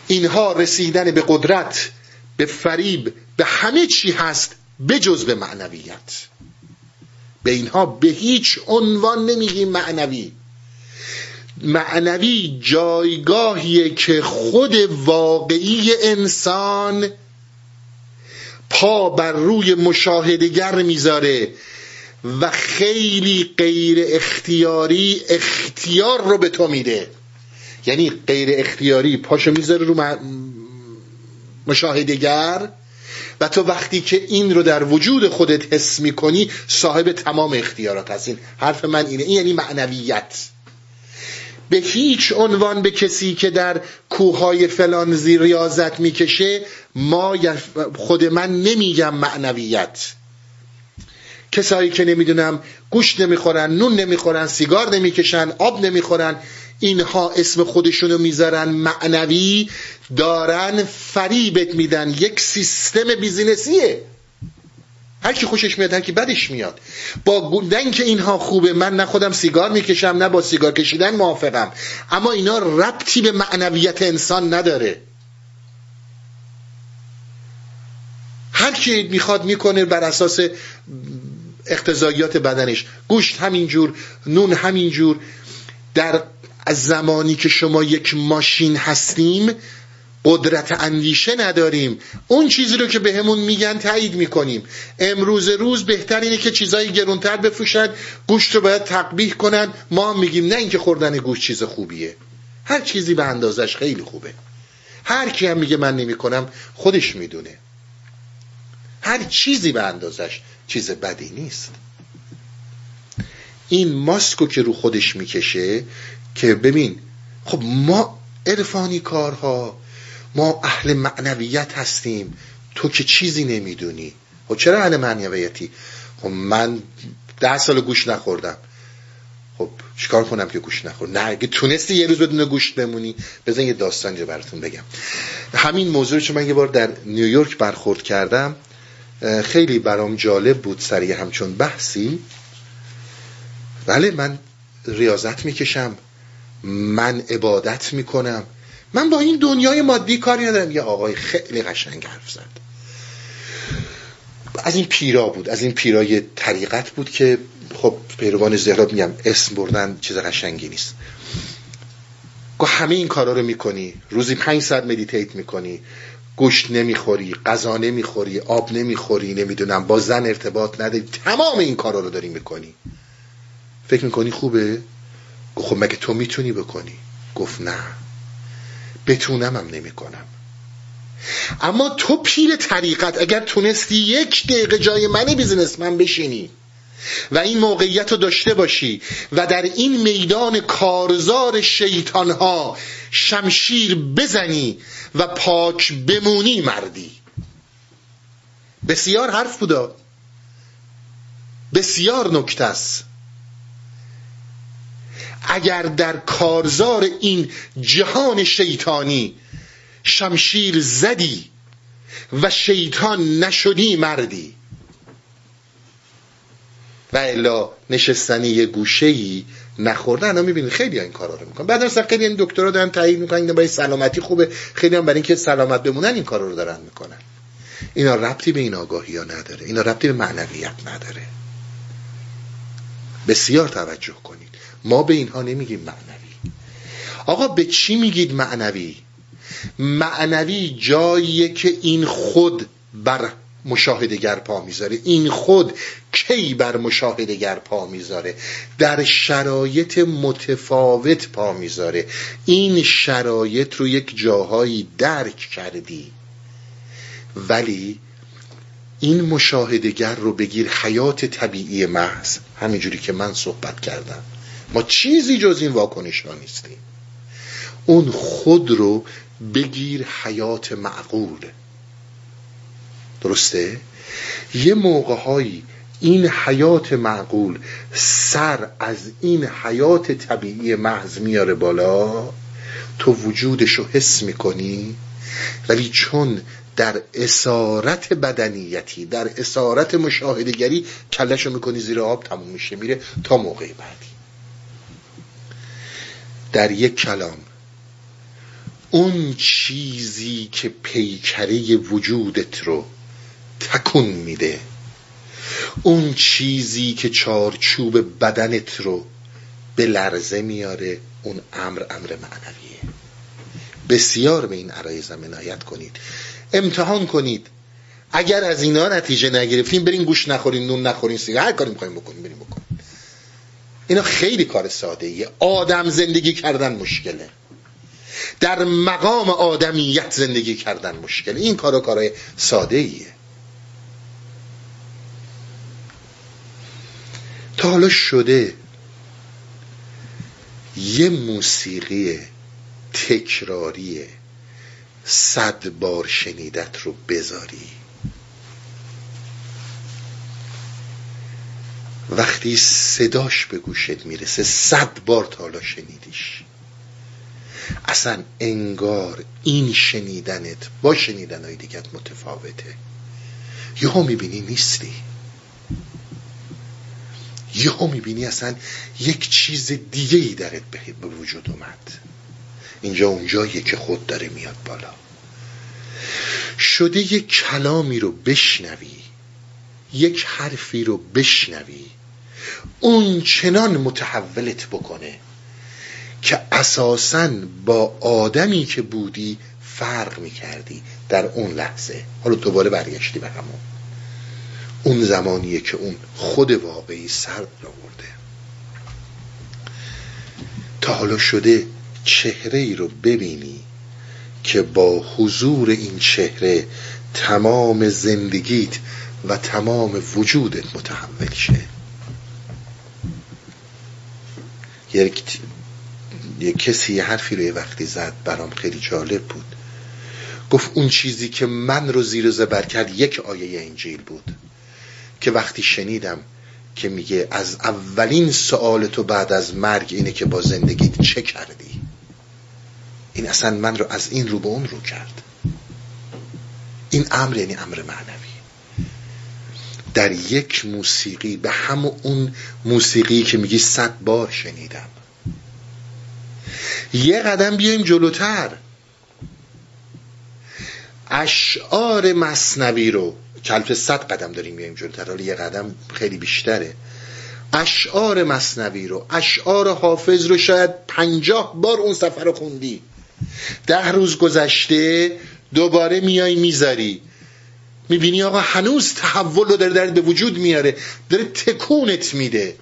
اینها رسیدن به قدرت به فریب به همه چی هست بجز به معنویت. به اینها به هیچ عنوان نمیگیم معنوی. معنوی جایگاهیه که خود واقعی انسان پا بر روی مشاهدگر می‌ذاره و خیلی غیر اختیاری اختیار رو به تو میده. یعنی غیر اختیاری پاشو می‌ذاره رو مشاهدگر و تو وقتی که این رو در وجود خودت حس می‌کنی صاحب تمام اختیارات هستین حرف من اینه. این یعنی معنویت. به هیچ عنوان به کسی که در کوههای فلانزی ریاضت می‌کشه ما خود من نمیگم معنویت. کسایی که نمی‌دونم گوشت نمی‌خورن نون نمی‌خورن سیگار نمی‌کشن آب نمی‌خورن اینها اسم خودشونو می‌ذارن معنوی دارن فریبت میدن. یک سیستم بیزینسیه. هر کی خوشش میاد هر کی بدش میاد. با گوندن که اینها خوبه من نه خودم سیگار می‌کشم نه با سیگار کشیدن موافقم. اما اینا ربطی به معنویت انسان نداره. هر کی می‌خواد می‌کنه بر اساس اقتضاییات بدنش. گوشت همینجور نون همینجور. در زمانی که شما یک ماشین هستیم قدرت اندیشه نداریم. اون چیزی رو که بهمون میگن تایید می‌کنیم. امروز روز بهتر اینه که چیزایی گرونتر بفروشن گوشت رو باید تقبیح کنن. ما هم میگیم نه اینکه خوردن گوشت چیز خوبیه. هر چیزی به اندازش خیلی خوبه. هر کی هم میگه من نمی‌کنم خودش می‌دونه. هر چیزی به اندازش چیز بدی نیست. این ماسکو که رو خودش می‌کشه که ببین خب ما عرفانی کارها ما اهل معنویت هستیم. تو که چیزی نمی‌دونی. خب چرا اهل معنویتی؟ خب من ده سال گوش نخوردم. خب چیکار کنم که گوش نخور نه اگه تونستی یه روز بدون گوشت بمونی. بزن یه داستانی رو براتون بگم. همین موضوع چون من یه بار در نیویورک برخورد کردم خیلی برام جالب بود سریع همچون بحثی. بله من ریاضت می‌کشم. من عبادت می‌کنم. من با این دنیای مادی کاری ندارم. یه آقای خیلی قشنگ حرف زد. از این پیرا بود. از این پیرای طریقت بود که خب پیروان زهرا میگم اسم بردن چیز قشنگی نیست. گو همه این کارا رو می‌کنی. روزی پنج ساعت مدیتیت می‌کنی. گوشت نمی‌خوری غذا نمی‌خوری آب نمی‌خوری نمی‌دونم با زن ارتباط نداری. تمام این کارا رو داری می‌کنی. فکر می‌کنی خوبه؟ خب مگه تو می‌تونی بکنی؟ گفت نه. بتونم هم نمی کنم اما تو پیر طریقت اگر تونستی یک دقیقه جای من بیزنسمن بشینی و این موقعیت رو داشته باشی و در این میدان کارزار شیطان ها شمشیر بزنی و پاک بمونی مردی. بسیار حرف بودا. بسیار نکته است. اگر در کارزار این جهان شیطانی شمشیر زدی و شیطان نشدی مردی. و الا نشستنی یه گوشه ای نخوردن می‌بینید خیلی این کارا رو می‌کنن. بعد مثلا خیلی این دکترا دارن تایید می‌کنن برای سلامتی خوبه. خیلی هم برای اینکه سلامت بمونن این کارا رو دارن می‌کنن. اینا ربطی به این آگاهی ها نداره. اینا ربطی به معنویت نداره. بسیار توجه کنید. ما به اینها نمیگیم معنوی. آقا به چی میگید معنوی؟ معنوی جاییه که این خود بر مشاهدگر پا می‌ذاره. این خود کی بر مشاهدگر پا می‌ذاره؟ در شرایط متفاوت پا می‌ذاره. این شرایط رو یک جاهایی درک کردی. ولی این مشاهدگر رو بگیر حیات طبیعی محض. همینجوری که من صحبت کردم. ما چیزی جز این واکنش ها نیستیم. اون خود رو بگیر حیات معقول. درسته؟ یه موقع این حیات معقول سر از این حیات طبیعی محض میاره بالا تو وجودشو حس می‌کنی ولی چون در اسارت بدنیتی در اسارت مشاهدگری کلشو می‌کنی زیر آب تموم میشه میره تا موقع بعدی. در یک کلام. اون چیزی که پیکره وجودت رو تکون میده. اون چیزی که چارچوب بدنت رو به لرزه میاره اون امر امر معنویه. بسیار به این عرایزم عنایت کنید. امتحان کنید. اگر از اینا نتیجه نگرفتیم برین گوش نخورین نون نخورین سیگار هر کاری می‌خوایم بکنیم بریم بکنیم اینا خیلی کار ساده ایه آدم زندگی کردن مشکله. در مقام آدمیت زندگی کردن مشکله. این کارا کارای ساده ایه تا حالا شده یه موسیقی تکراری صد بار شنیدت رو بذاری. وقتی صداش به گوشت می‌رسه صد بار تا حالا شنیدیش. اصلا انگار این شنیدنت با شنیدنهای دیگت متفاوته. یهو می‌بینی نیستی. یهو می‌بینی اصلا یک چیز دیگه ای درت به وجود اومد. اینجا اونجاییه که خود داره میاد بالا. شده یک کلامی رو بشنوی یک حرفی رو بشنوی. اون چنان متحولت بکنه که اساسا با آدمی که بودی فرق می‌کردی در اون لحظه. حالا دوباره برگشتی به همون. اون زمانیه که اون خود واقعی سر آورده. تا حالا شده چهره ای رو ببینی که با حضور این چهره تمام زندگیت و تمام وجودت متحول شه. یک یه کسی یه حرفی رو یه وقتی زد برام خیلی جالب بود. گفت اون چیزی که من رو زیر زبر کرد یک آیه انجیل بود که وقتی شنیدم که میگه از اولین سوال تو بعد از مرگ اینه که با زندگیت چه کردی؟ این اصلا من رو از این رو به اون رو کرد. این امر یعنی امر معنوی. در یک موسیقی به همون اون موسیقی که میگی صد بار شنیدم. یه قدم بیایم جلوتر. اشعار مصنوی رو کلف صد قدم داریم میایم جلوتر. حالا یه قدم خیلی بیشتره. اشعار مصنوی رو اشعار حافظ رو شاید پنجاه بار اون سفر رو خوندی. ده روز گذشته دوباره میای می‌ذاری. می‌بینی آقا هنوز تحول رو داره در به وجود میاره. داره تکونت میده.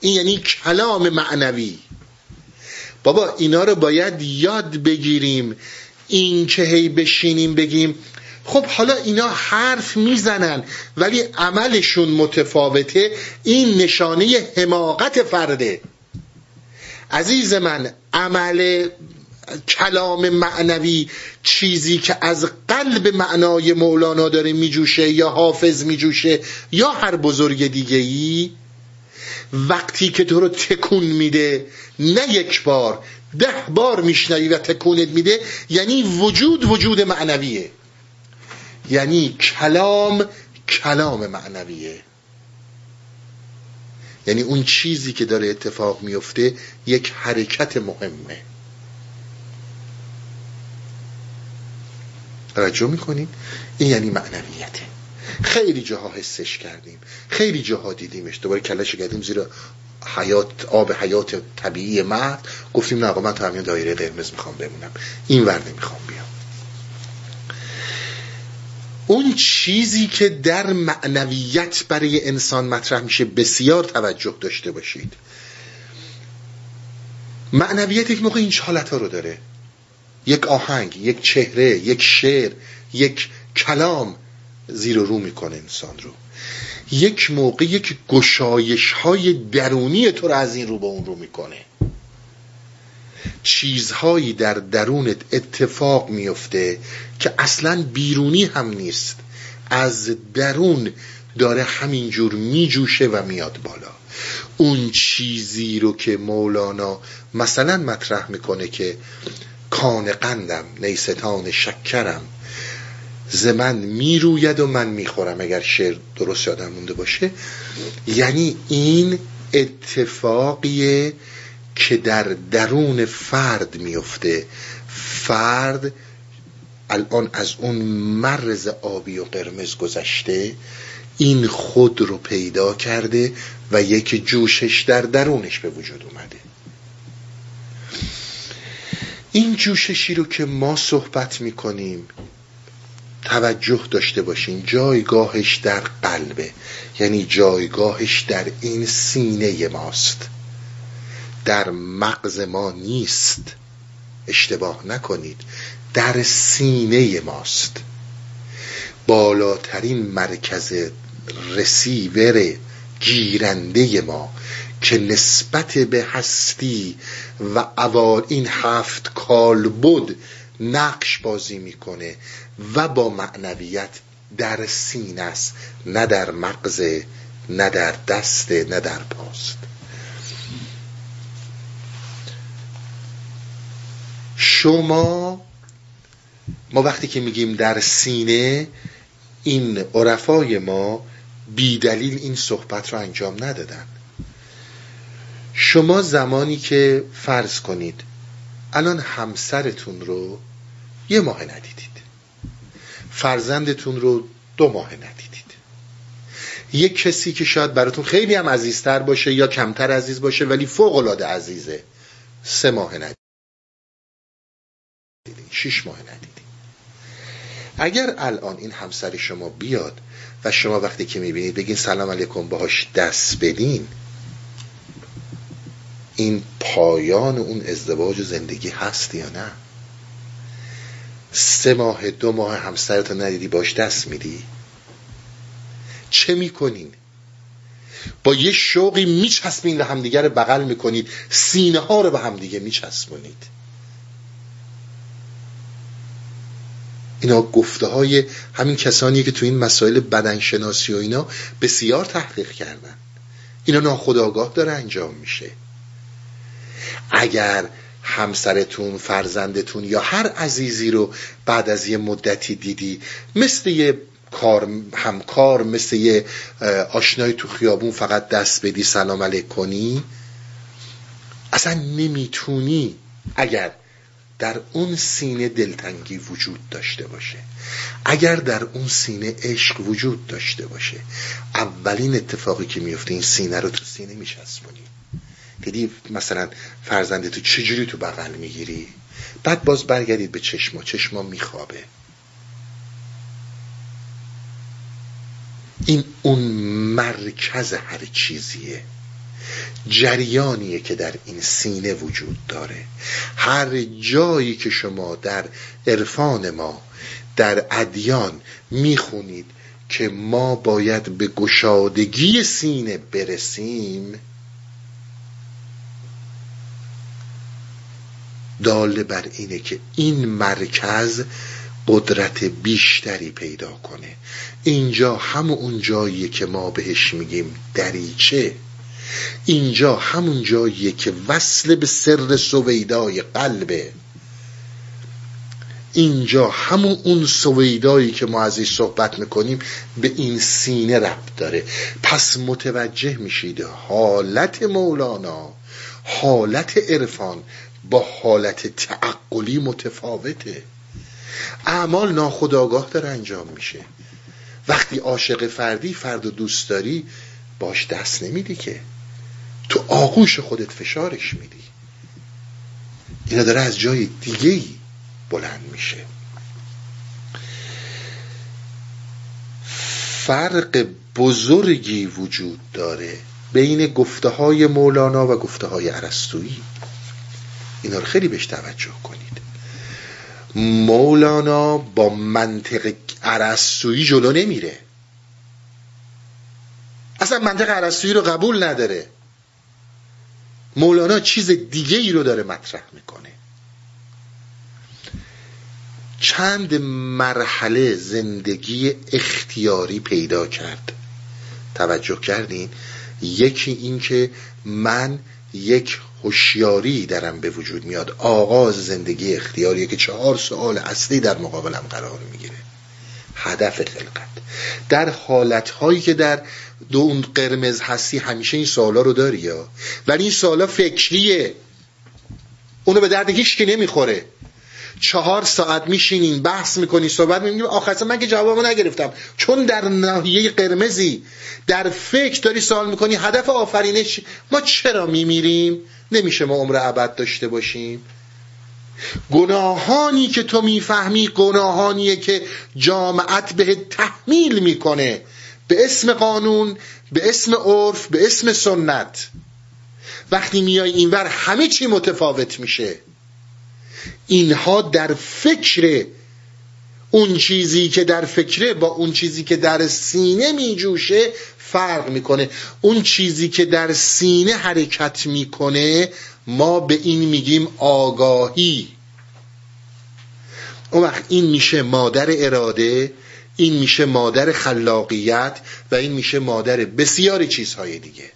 این یعنی کلام معنوی. بابا اینا رو باید یاد بگیریم. این که هی بشینیم بگیم خب حالا اینا حرف می‌زنن ولی عملشون متفاوته. این نشانه حماقت فرده. عزیز من عمل کلام معنوی چیزی که از قلب معنای مولانا داره میجوشه یا حافظ میجوشه یا هر بزرگ دیگه ای وقتی که تو رو تکون میده نه یک بار ده بار میشنوی و تکونت میده یعنی وجود وجود معنویه. یعنی کلام کلام معنویه. یعنی اون چیزی که داره اتفاق میفته یک حرکت مهمه. توجه می‌کنین این یعنی معنویته. خیلی جاها حسش کردیم. خیلی جاها دیدیمش. دوباره کلش کردیم زیرا حیات آب حیات طبیعی مرد. گفتیم نه من تو همین دایره قرمز می‌خوام بمونم. این ور نمی‌خوام بیام. اون چیزی که در معنویت برای انسان مطرح میشه بسیار توجه داشته باشید. معنویت یک موقع این حالت ها رو داره. یک آهنگ یک چهره یک شعر یک کلام زیر و رو می‌کنه انسان رو. یک موقع یک گشایش های درونی تو رو از این رو به اون رو می‌کنه. چیزهایی در درونت اتفاق میفته که اصلا بیرونی هم نیست. از درون داره همینجور میجوشه و میاد بالا. اون چیزی رو که مولانا مثلا مطرح می‌کنه که کان قندم نیستان شکرم. ز من می‌روید و من می‌خورم اگر شعر درست یادم مونده باشه. یعنی این اتفاقیه که در درون فرد میفته. فرد الان از اون مرز آبی و قرمز گذشته این خود رو پیدا کرده و یک جوشش در درونش به وجود اومده این جوششی رو که ما صحبت می‌کنیم توجه داشته باشین جایگاهش در قلبه یعنی جایگاهش در این سینه ماست. در مغز ما نیست. اشتباه نکنید. در سینه ماست. بالاترین مرکز رسیور گیرنده ما که نسبت به هستی و اوال این هفت کال بود نقش بازی می‌کنه و با معنویت در سینه است نه در مغز نه در دست نه در پاست. شما ما وقتی که میگیم در سینه این عرفای ما بیدلیل این صحبت رو انجام ندادن. شما زمانی که فرض کنید الان همسرتون رو یه ماه ندیدید. فرزندتون رو دو ماه ندیدید. یک کسی که شاید براتون خیلی هم عزیزتر باشه یا کمتر عزیز باشه ولی فوق العاده عزیزه سه ماه ندیدید. شش ماه ندیدید. اگر الان این همسر شما بیاد و شما وقتی که می‌بینید بگین سلام علیکم باهاش دست بدین این پایان اون ازدواج و زندگی هست یا نه؟ سه ماه دو ماه همسرتو ندیدی باش دست میدی؟ چه می‌کنین؟ با یه شوقی میچسبین و همدیگه رو بغل می‌کنید. سینه ها رو به همدیگه میچسبونید. اینا گفته های همین کسانی که تو این مسائل بدنشناسی و اینا بسیار تحقیق کردن. اینا ناخداگاه داره انجام میشه. اگر همسرتون فرزندتون یا هر عزیزی رو بعد از یه مدتی دیدی مثل یه کار همکار مثل یه آشنای تو خیابون فقط دست بدی سلام علیک کنی اصلا نمی‌تونی اگر در اون سینه دلتنگی وجود داشته باشه. اگر در اون سینه عشق وجود داشته باشه. اولین اتفاقی که میفته این سینه رو تو سینه میچسبونی. دیدی مثلا فرزند تو چجوری تو بغل می‌گیری؟ بعد باز برگردید به چشما چشما میخوابه. این اون مرکز هر چیزیه. جریانیه که در این سینه وجود داره. هر جایی که شما در عرفان ما در ادیان می‌خونید که ما باید به گشادگی سینه برسیم داله بر اینه که این مرکز قدرت بیشتری پیدا کنه. اینجا همون جاییه که ما بهش میگیم دریچه. اینجا همون جاییه که وصل به سر سویدای قلبه. اینجا همون اون سویدایی که ما ازش صحبت می‌کنیم به این سینه ربط داره. پس متوجه میشید حالت مولانا حالت عرفان با حالت تعقلی متفاوته. اعمال ناخداگاه داره انجام میشه. وقتی عاشق فردی فرد و دوست داری باش دست نمیدی که. تو آغوش خودت فشارش میدی. اینا داره از جای دیگه بلند میشه. فرق بزرگی وجود داره بین گفته های مولانا و گفته های عرستویی اینا رو خیلی بهش توجه کنید. مولانا با منطق عرستویی جلو نمیره. اصلا منطق عرستویی رو قبول نداره. مولانا چیز دیگه ای رو داره مطرح می‌کنه. چند مرحله زندگی اختیاری پیدا کرد. توجه کردین. یکی این که من یک هوشیاری درم به وجود میاد. آغاز زندگی اختیاری که چهار سوال اصلی در مقابلم قرار می‌گیره. هدف خلقت. در حالت هایی که در دو اون قرمز هستی همیشه این سوالا رو داری یا؟ ولی این سوالا فکریه. اونو به درد هیچ که نمی‌خوره. چهار ساعت میشینین بحث می‌کنی صحبت آخر من که جوابو نگرفتم. چون در ناحیه قرمزی در فکر داری سوال می‌کنی هدف آفرینش ما چرا میمیریم؟ نمیشه ما عمر ابد داشته باشیم. گناهانی که تو می‌فهمی گناهانیه که جامعت به تحمیل می‌کنه. به اسم قانون به اسم عرف به اسم سنت. وقتی میای اینور همه چی متفاوت میشه. اینها در فکر اون چیزی که در فکره با اون چیزی که در سینه میجوشه فرق می‌کنه. اون چیزی که در سینه حرکت می‌کنه ما به این میگیم آگاهی. اون وقت این میشه مادر اراده این میشه مادر خلاقیت و این میشه مادر بسیاری چیزهای دیگه.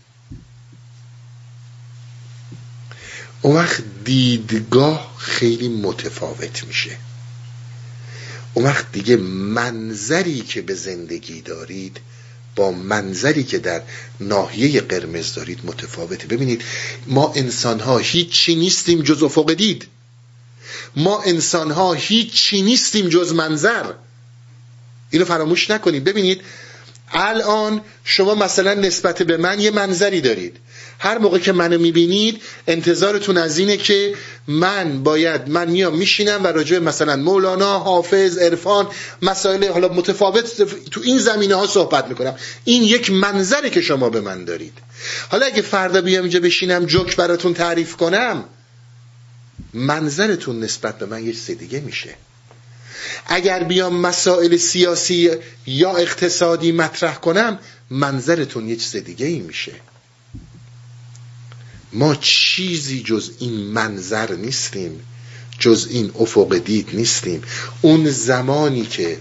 اون وقت دیدگاه خیلی متفاوت میشه. اون وقت دیگه منظری که به زندگی دارید با منظری که در ناحیه قرمز دارید متفاوته. ببینید ما انسان ها هیچی نیستیم جز افق دید. ما انسان ها هیچی نیستیم جز منظر. اینو فراموش نکنید. ببینید الان شما مثلا نسبت به من یه منظری دارید. هر موقع که منو می‌بینید انتظارتون از اینه که من باید من میام میشینم و راجع مثلا مولانا حافظ عرفان مسائل حالا متفاوت تو این زمینه ها صحبت می‌کنم. این یک منظره که شما به من دارید. حالا اگه فردا بیام اینجا بشینم جوک براتون تعریف کنم منظرتون نسبت به من یه چیز دیگه میشه. اگر بیام مسائل سیاسی یا اقتصادی مطرح کنم منظرتون یه چیز دیگه ای میشه. ما چیزی جز این منظر نیستیم جز این افق دید نیستیم. اون زمانی که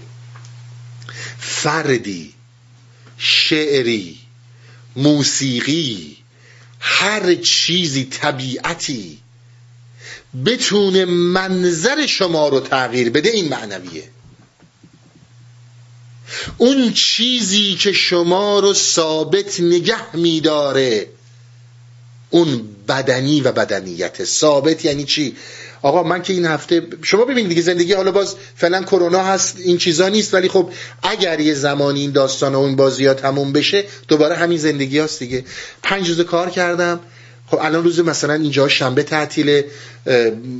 فردی شعری موسیقی هر چیزی طبیعتی بتونه منظر شما رو تغییر بده این معنویه. اون چیزی که شما رو ثابت نگه میداره اون بدنی و بدنیت ثابت یعنی چی؟ آقا من که این هفته شما ببینید دیگه زندگی حالا باز فعلا کرونا هست این چیزا نیست ولی خب اگر یه زمانی این داستان و اون بازی ها تموم بشه دوباره همین زندگی هست دیگه. پنج روز کار کردم. خب الان روز مثلا اینجا شنبه تعطیله.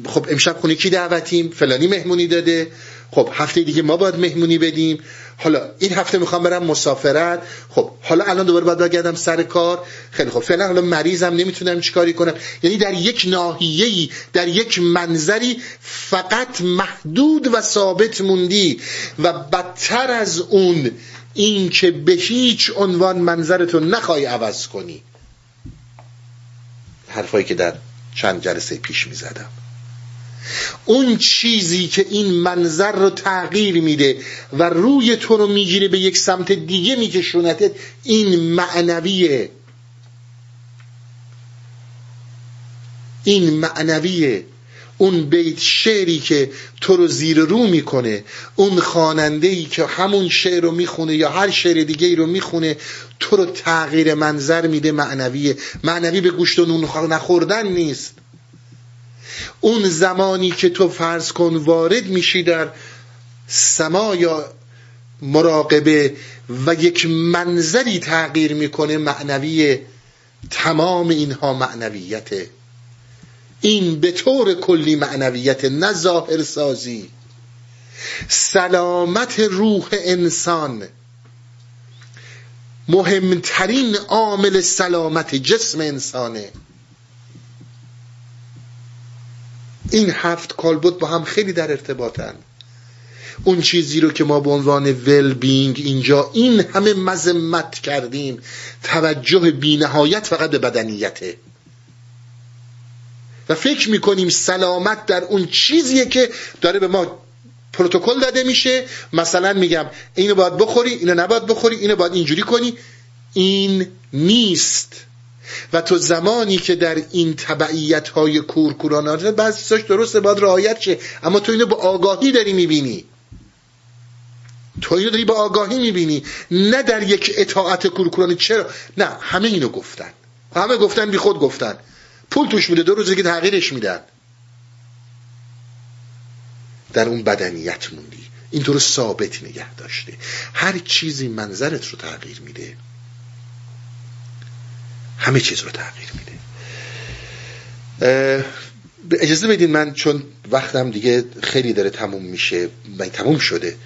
خب امشب خونه کی دعوتیم؟ فلانی مهمونی داده. خب هفته دیگه ما باید مهمونی بدیم. حالا این هفته می‌خوام برم مسافرت. خب حالا الان دوباره باید بگردم سر کار. خیلی خب فعلا حالا مریضم نمی‌تونم چیکاری کنم. یعنی در یک ناحیه‌ای در یک منظری فقط محدود و ثابت موندی و بدتر از اون این که به هیچ عنوان منظرتو نخوای عوض کنی. حرفایی که در چند جلسه پیش می‌زدم. اون چیزی که این منظر رو تغییر میده و روی تو رو می‌گیره به یک سمت دیگه میکشونتت این معنویه. این معنویه. اون بیت شعری که تو رو زیر رو می‌کنه اون خواننده که همون شعر رو می‌خونه یا هر شعر دیگه ای رو می‌خونه تو رو تغییر منظر میده معنویه. معنوی به گوشت و نون نخوردن نیست. اون زمانی که تو فرض کن وارد میشی در سما یا مراقبه و یک منظری تغییر می‌کنه معنوی تمام اینها معنویته. این به طور کلی معنویت نه ظاهر سازی سلامت روح انسان مهمترین عامل سلامت جسم انسانه. این هفت کالبد با هم خیلی در ارتباطن. اون چیزی رو که ما به عنوان ول بینگ اینجا این همه مذمت کردیم توجه بینهایت فقط به بدنیته. و فکر می‌کنیم سلامت در اون چیزیه که داره به ما پروتکل داده میشه. مثلا میگم اینو باید بخوری اینو نباید بخوری اینو باید اینجوری کنی. این نیست. و تو زمانی که در این تبعیت های کورکورانه بعضی ساش درسته باید رعایت شه. اما تو اینو با آگاهی داری می‌بینی. تو اینو داری با آگاهی می‌بینی. نه در یک اطاعت کورکورانه. چرا؟ نه همه اینو گفتن. همه گفتن بی خود گفتن. پول توش بوده دو روزی که تغییرش میدن. در اون بدنیت موندی. اینطور ثابت نگه داشته. هر چیزی منظرت رو تغییر میده. همه چیز رو تغییر میده. اجازه بدین من چون وقتم دیگه خیلی داره تموم میشه و تموم شده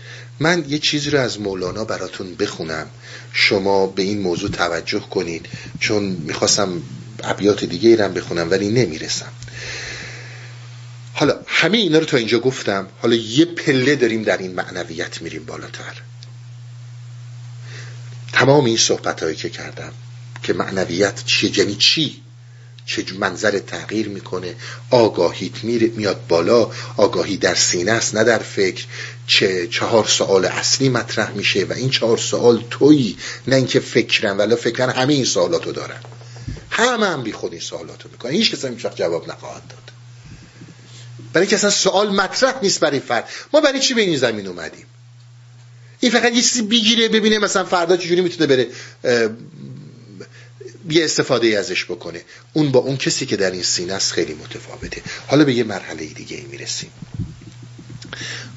من یه چیزی رو از مولانا براتون بخونم. شما به این موضوع توجه کنید چون می‌خواستم ابیات دیگه ایرم بخونم ولی نمی‌رسم. حالا همه اینا رو تا اینجا گفتم حالا یه پله داریم در این معنویت میریم بالاتر. تمام این صحبت هایی که کردم که معنویت چیه؟ یعنی چی؟ چه منظر تغییر می‌کنه؟ آگاهیت میاد بالا آگاهی در سینه است نه در فکر. چه چهار سوال اصلی مطرح میشه و این چهار سوال تویی نه اینکه فکرن ولی فکرن همه این سوالاتو دارن. همه هم بی خود این سوالاتو می‌کنن. هیچ کسی هیچ جواب نخواهد داد. برای اینکه اصلا سوال مطرح نیست برای فرد. ما برای چی به این زمین اومدیم؟ این فقط یه چیزی بگیره ببینه مثلا فردا چجوری می‌تونه بره یه استفاده ازش بکنه. اون با اون کسی که در این سینه است خیلی متفاوته. حالا به یه مرحله دیگه ای می‌رسیم.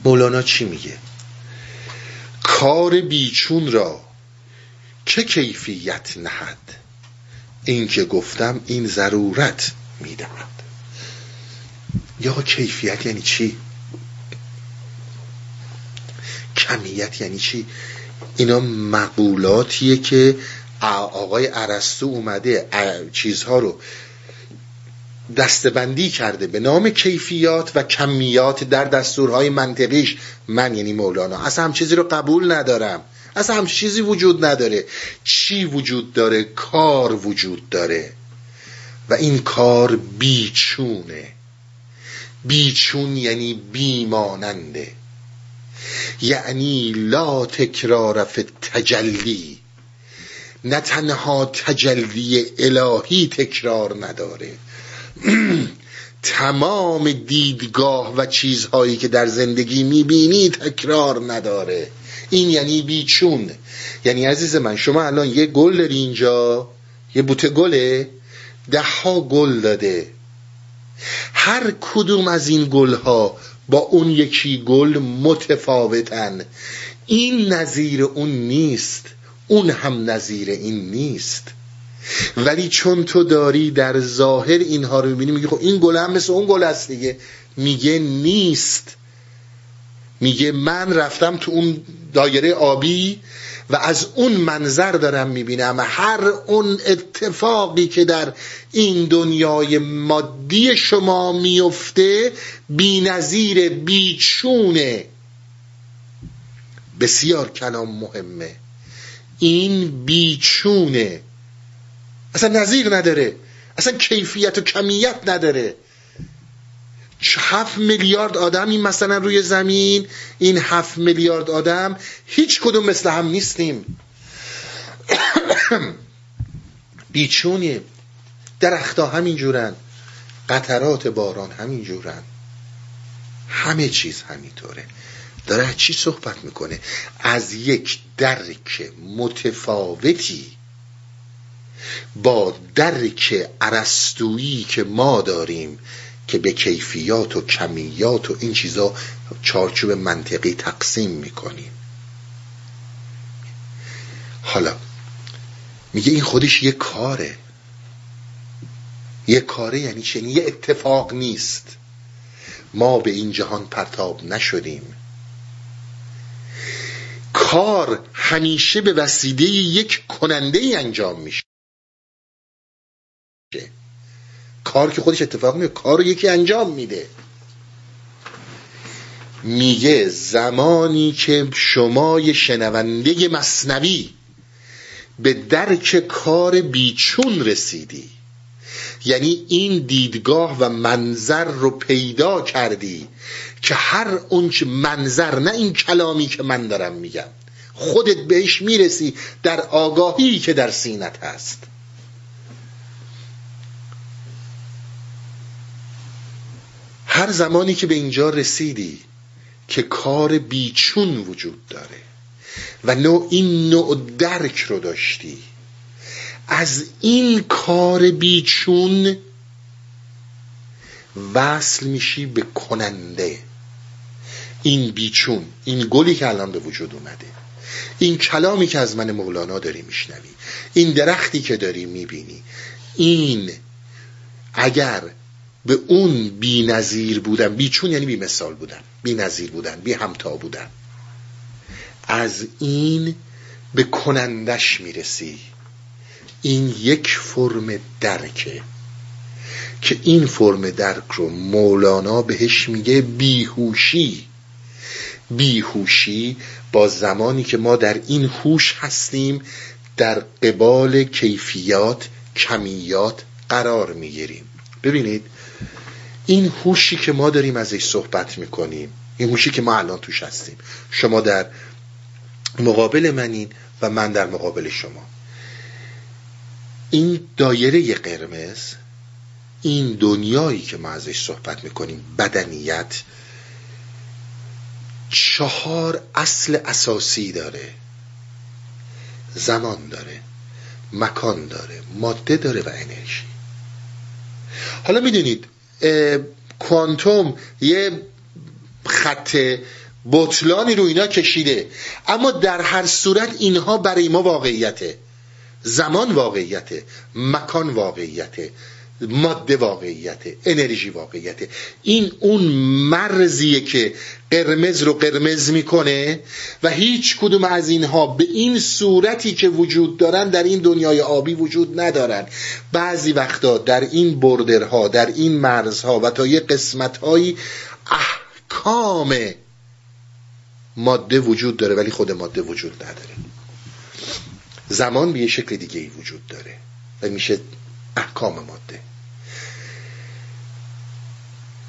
مولانا چی میگه؟ کار بیچون را چه کیفیت نهد؟ این که گفتم این ضرورت می‌دهد. یا کیفیت یعنی چی؟ کمیت یعنی چی؟ اینا مقولاتیه که آقای عرستو اومده چیزها رو دستبندی کرده به نام کیفیات و کمیات در دستورهای منطقیش. من یعنی مولانا اصلا هم چیزی رو قبول ندارم. اصلا هم چیزی وجود نداره. چی وجود داره؟ کار وجود داره. و این کار بیچونه. بیچون یعنی بیماننده. یعنی لا تکرار فی تجلی نه تنها تجلی الهی تکرار نداره. *clears throat* تمام دیدگاه و چیزهایی که در زندگی می‌بینی تکرار نداره. این یعنی بیچون. یعنی عزیز من شما الان یه گل داری اینجا یه بوته گله ده ها گل داده. هر کدوم از این گل ها با اون یکی گل متفاوتن. این نظیر اون نیست. اون هم نظیر این نیست. ولی چون تو داری در ظاهر اینها رو می‌بینی میگه خب این گل هم مثل اون گل است دیگه. میگه نیست. میگه من رفتم تو اون دایره آبی و از اون منظر دارم می‌بینم. هر اون اتفاقی که در این دنیای مادی شما میفته بی نظیر بیچونه بسیار کلام مهمه. این بیچونه. اصلا نظیر نداره. اصلا کیفیت و کمیت نداره. هفت میلیارد آدم این مثلا روی زمین این هفت میلیارد آدم هیچ کدوم مثل هم نیستیم. *coughs* بیچونیم درختها همین جورن قطرات باران همین جورن همه چیز همینطوره. داره چی صحبت می‌کنه؟ از یک درک متفاوتی با درک عرستویی که ما داریم که به کیفیات و کمیات و این چیزا چارچوب منطقی تقسیم می‌کنیم. حالا میگه این خودش یه کاره. یه کاره یعنی چه یه اتفاق نیست. ما به این جهان پرتاب نشدیم. کار همیشه به وسیله یک کننده ای انجام میشه. کار که خودش اتفاق میفته کار رو یکی انجام میده. میگه زمانی که شما شنونده مصنوی به درک کار بیچون رسیدی یعنی این دیدگاه و منظر رو پیدا کردی که هر اونچه منظر نه این کلامی که من دارم میگم. خودت بهش می‌رسی در آگاهی که در سینت هست. هر زمانی که به اینجا رسیدی که کار بیچون وجود داره و نوع این نوع درک رو داشتی از این کار بیچون وصل میشی به کننده. این بیچون این گلی که الان به وجود اومده. این کلامی که از من مولانا داری میشنوی این درختی که داری می‌بینی این اگر به اون بی نظیر بودن بیچون یعنی بی مثال بودن بی نظیر بودن بی همتا بودن از این به کنندش می‌رسی. این یک فرم درکه که این فرم درک رو مولانا بهش میگه بیهوشی. بیهوشی با زمانی که ما در این هوش هستیم در قبال کیفیات کمیات قرار می‌گیریم. ببینید این هوشی که ما داریم ازش صحبت می‌کنیم این هوشی که ما الان توش هستیم شما در مقابل منین و من در مقابل شما. این دایره قرمز این دنیایی که ما ازش صحبت می‌کنیم بدنیت چهار اصل اساسی داره. زمان داره مکان داره ماده داره و انرژی. حالا می‌دونید کوانتوم یه خط بطلانی رو اینا کشیده. اما در هر صورت اینها برای ما واقعیته. زمان واقعیته مکان واقعیته. ماده واقعیته انرژی واقعیته این اون مرزیه که قرمز رو قرمز می‌کنه و هیچ کدوم از اینها به این صورتی که وجود دارن در این دنیای آبی وجود ندارن. بعضی وقتا در این بردرها در این مرزها و تا یه قسمتهایی احکام ماده وجود داره ولی خود ماده وجود نداره. زمان به یه شکل دیگه ای وجود داره و میشه احکام ماده.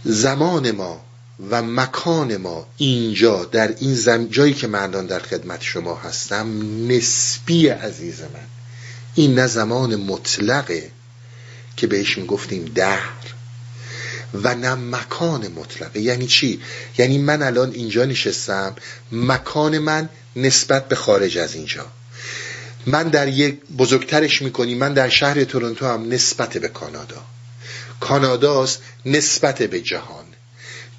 زمان ما و مکان ما اینجا در این زم... جایی که مردان در خدمت شما هستم نسبی عزیز من. این نه زمان مطلقه که بهش می‌گفتیم دهر و نه مکان مطلقه. یعنی چی؟ یعنی من الان اینجا نشستم مکان من نسبت به خارج از اینجا. من در یک بزرگترش می‌کنی من در شهر تورنتو هم نسبت به کانادا. کاناداست نسبت به جهان.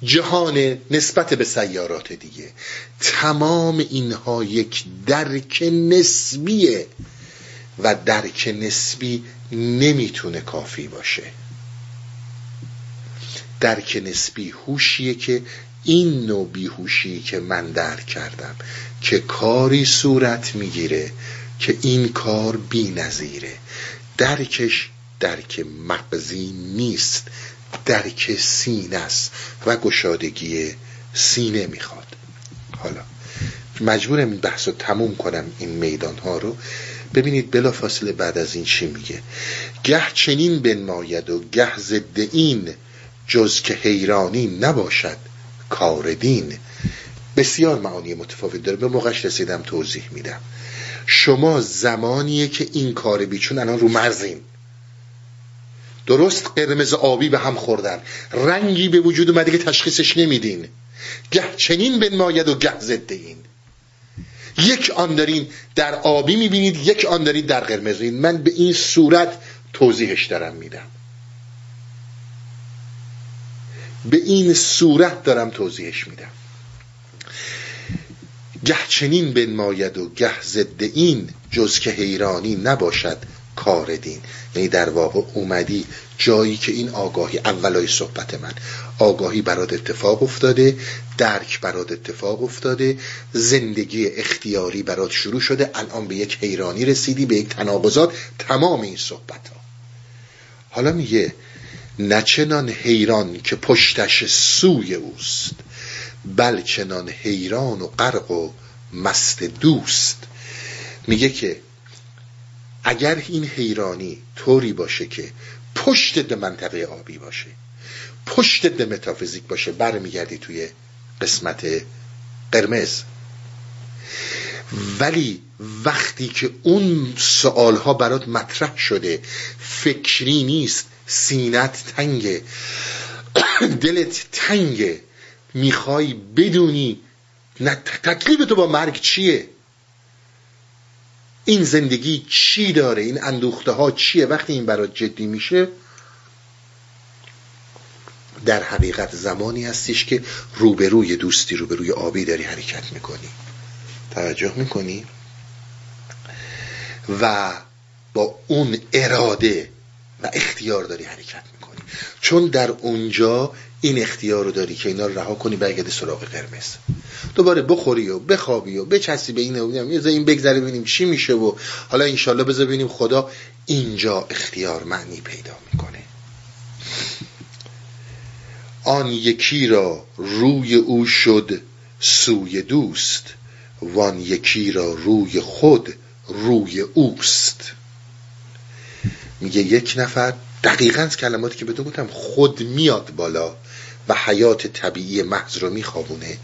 جهان نسبت به سیارات دیگه. تمام اینها یک درک نسبیه و درک نسبی نمی‌تونه کافی باشه. درک نسبی هوشیه که این نوع بیهوشی که من درک کردم که کاری صورت می‌گیره که این کار بی نظیره. درکش درک مغزی نیست. درک سینه است و گشادگی سینه می‌خواد. حالا مجبورم این بحث رو تموم کنم این میدان ها رو. ببینید بلا فاصله بعد از این چی میگه. گه چنین بنماید و گه ضد این جز که حیرانی نباشد کار دین. بسیار معانی متفاوت داره. به موقعش رسیدم توضیح میدم. شما زمانیه که این کار بیچون الان رو مرزین. درست قرمز آبی به هم خوردن. رنگی به وجود اومده که تشخیصش نمیدین. گه چنین بنماید و گه ضد این. یک آن دارین در آبی می‌بینید یک آن دارید در قرمز. من به این صورت توضیحش دارم میدم. به این صورت دارم توضیحش میدم. گه چنین بنماید و گه ضد این جز که حیرانی نباشد. کار دین. یعنی در واقع اومدی جایی که این آگاهی اولای صحبت من. آگاهی برات اتفاق افتاده درک برات اتفاق افتاده زندگی اختیاری برات شروع شده. الان به یک حیرانی رسیدی به یک تناقضات. تمام این صحبت ها حالا میگه نچنان حیران که پشتش سوی اوست بلچنان حیران و غرق و مست دوست. میگه که اگر این حیرانی طوری باشه که پشت به منطقه آبی باشه پشت به متافیزیک باشه برمیگردی توی قسمت قرمز. ولی وقتی که اون سوال ها برات مطرح شده فکری نیست سینت تنگه *coughs* دلت تنگه می‌خوای بدونی تکلیف تو با مرگ چیه؟ این زندگی چی داره؟ این اندوخته ها چیه؟ وقتی این برات جدی میشه در حقیقت زمانی هستش که روبروی دوستی روبروی آبی داری حرکت می‌کنی. توجه می‌کنی؟ و با اون اراده و اختیار داری حرکت می‌کنی. چون در اونجا این اختیار رو داری که اینا رو رها کنی برگردی سراغ قرمز. دوباره بخوری و بخوابی و بچسی به این و این بگذره ببینیم چی میشه و حالا انشالله بذار ببینیم خدا اینجا اختیار معنی پیدا می‌کنه. آن یکی را روی او شد سوی دوست وان یکی را روی خود روی اوست. میگه یک نفر دقیقا کلماتی که به تو گفتم خود میاد بالا. و حیات طبیعی محض رو میخوابونه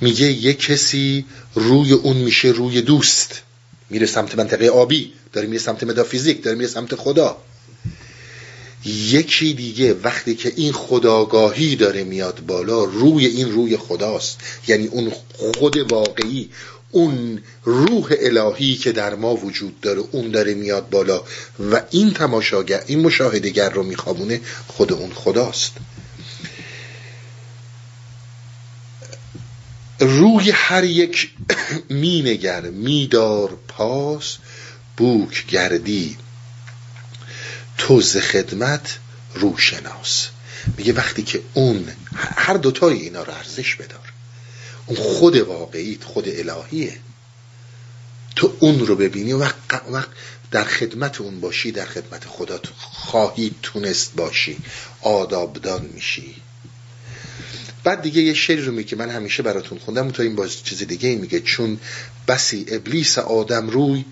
میگه یک کسی روی اون میشه روی دوست. میره سمت منطقه آبی داره میره سمت متافیزیک داره میره سمت خدا. یکی دیگه وقتی که این خداگاهی داره میاد بالا روی این روی خداست. یعنی اون خود واقعی اون روح الهی که در ما وجود داره اون داره میاد بالا. و این تماشاگر این مشاهدگر رو میخوابونه خود اون خداست. روی هر یک *clears throat* مینگر میدار پاس بوک گردی. تو خدمت روشناس. میگه وقتی که اون هر دوتای اینا رو ارزش بدار. اون خود واقعی خود الهیه. تو اون رو ببینی و وقت در خدمت اون باشی در خدمت خدا خواهی تونست باشی. آدابدان میشی. بعد دیگه یه شعری رو میگه من همیشه براتون خوندم تا این باز چیز دیگه میگه چون بسی ابلیس آدم روی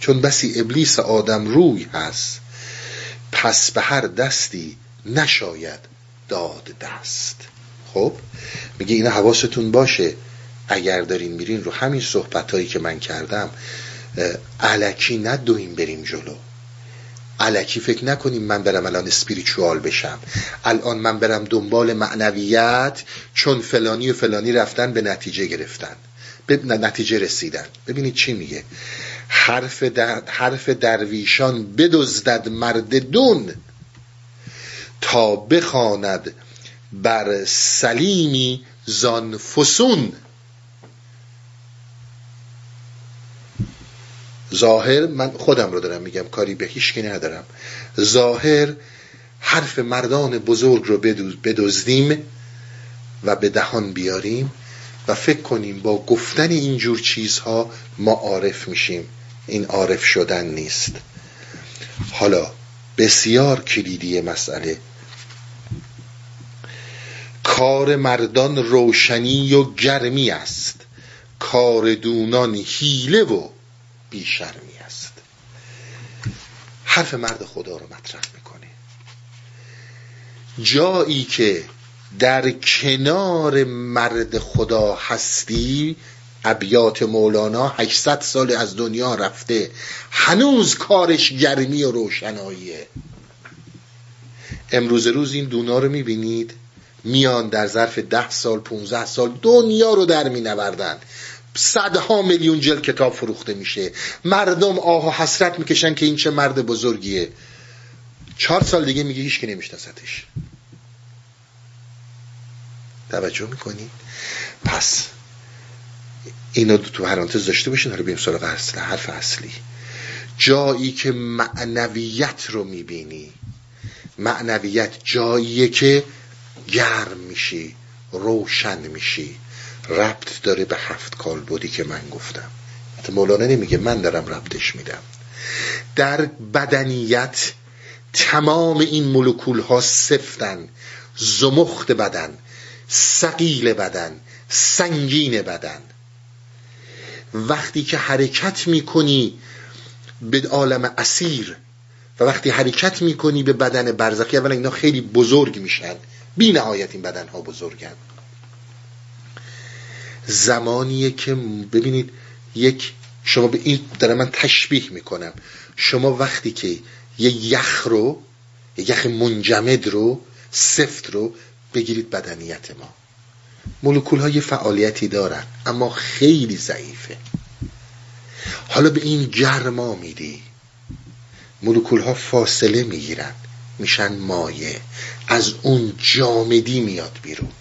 چون بسی ابلیس آدم روی هست پس به هر دستی نشاید داد دست. خب؟ میگه اینا حواستون باشه اگر دارین میرین رو همین صحبت هایی که من کردم علکی ندویم بریم جلو. علکی فکر نکنیم من برم الان اسپریچوال بشم. الان من برم دنبال معنویت چون فلانی و فلانی رفتن به نتیجه گرفتن. به نتیجه رسیدن. ببینید چی میگه. حرف, در حرف درویشان بدزدد مرد دون تا بخواند بر سلیمی زان فسون. ظاهر من خودم رو دارم میگم کاری به هیچ کی ندارم. ظاهر حرف مردان بزرگ رو بدزدیم و به دهان بیاریم و فکر کنیم با گفتن اینجور چیزها ما عارف میشیم. این عارف شدن نیست. حالا بسیار کلیدی مسئله. کار مردان روشنی و گرمی است. کار دونان حیله و بیشرمی است. حرف مرد خدا رو مطرح می‌کنه. جایی که در کنار مرد خدا هستی ابیات مولانا 800 سال از دنیا رفته هنوز کارش گرمی و روشناییه. امروز روز این دونا رو می‌بینید میان در ظرف ده سال 15 سال دنیا رو در مینوردن صدها میلیون جلد کتاب فروخته میشه. مردم آه و حسرت می‌کشن که این چه مرد بزرگیه. چهار سال دیگه میگه هیچ که نمیشناستش توجه می‌کنی پس اینو تو پرانتز داشته باشین حالا بیم سراغ اصل حرف اصلی. جایی که معنویت رو می‌بینی معنویت جاییه که گرم میشی روشن میشی. ربط داره به هفت کال بودی که من گفتم. مولانا نمیگه من دارم ربطش میدم. در بدنیت تمام این مولکول ها سفتن زمخت بدن سقیل بدن سنگین بدن. وقتی که حرکت می‌کنی به عالم اسیر و وقتی حرکت می‌کنی به بدن برزخی اولا اینا خیلی بزرگ میشن. بی نهایت این بدن ها بزرگن. زمانیه که ببینید یک شما به این دارم من تشبیه می‌کنم. شما وقتی که یه یخ رو یه یخ منجمد رو سفت رو بگیرید بدنیت ما. مولکول ها یه فعالیتی دارن اما خیلی ضعیفه. حالا به این گرما میدی مولکول ها فاصله می‌گیرن میشن مایه از اون جامدی میاد بیرون.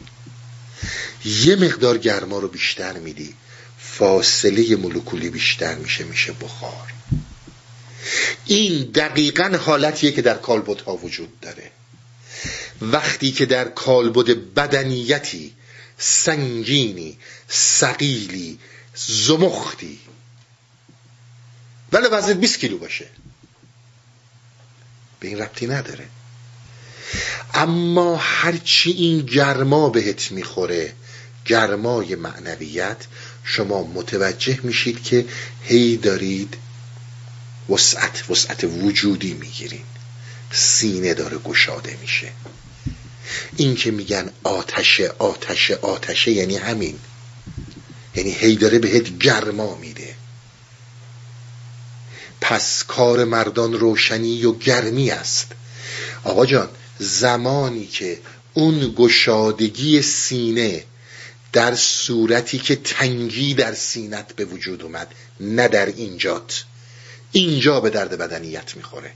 یه مقدار گرما رو بیشتر میدی. فاصله مولکولی بیشتر میشه میشه بخار. این دقیقا حالتیه که در کالبوت ها وجود داره. وقتی که در کالبد بدنیتی سنگینی سقیلی زمختی. ولی وزنت 20 کیلو باشه. به این ربطی نداره. اما هرچی این گرما بهت می‌خوره گرمای معنویت شما متوجه میشید که هی دارید وسعت وسعت وجودی می‌گیرین سینه داره گشاده میشه. این که میگن آتشه آتشه آتشه یعنی همین. یعنی هی داره بهت گرما میده. پس کار مردان روشنی و گرمی است. آقا جان زمانی که اون گشادگی سینه در صورتی که تنگی در سینت به وجود اومد نه در اینجات. اینجا به درد بدنیت می‌خوره.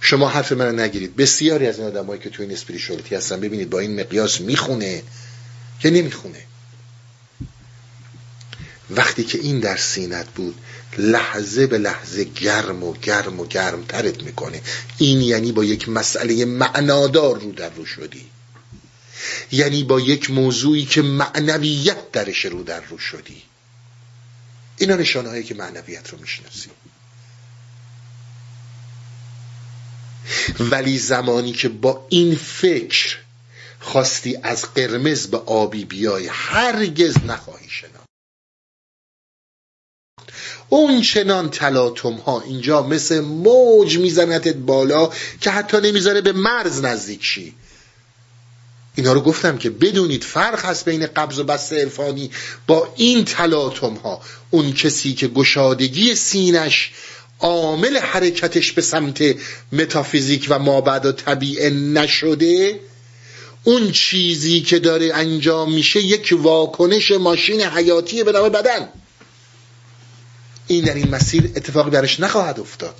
شما حرف من نگیرید. بسیاری از این آدمایی که توی این اسپریشوالیتی هستن ببینید با این مقیاس می‌خونه که نمی‌خونه. وقتی که این در سینت بود لحظه به لحظه گرم و گرم و گرم ترت می‌کنه. این یعنی با یک مسئله معنادار رو در رو شدی. یعنی با یک موضوعی که معنویت درش رو در رو شدی. اینا نشانه که معنویت رو می‌شناسی. ولی زمانی که با این فکر خواستی از قرمز به آبی بیای هرگز نخواهی شناخت. اون چنان تلاتم ها اینجا مثل موج میزنتت بالا که حتی نمی‌ذاره به مرز نزدیک شی. اینا رو گفتم که بدونید فرق هست بین قبض و بست عرفانی با این تلاتم ها. اون کسی که گشادگی سینش عامل حرکتش به سمت متافیزیک و مابعد و طبیعه نشده اون چیزی که داره انجام میشه یک واکنش ماشین حیاتی به نام بدن. این در این مسیر اتفاقی برش نخواهد افتاد.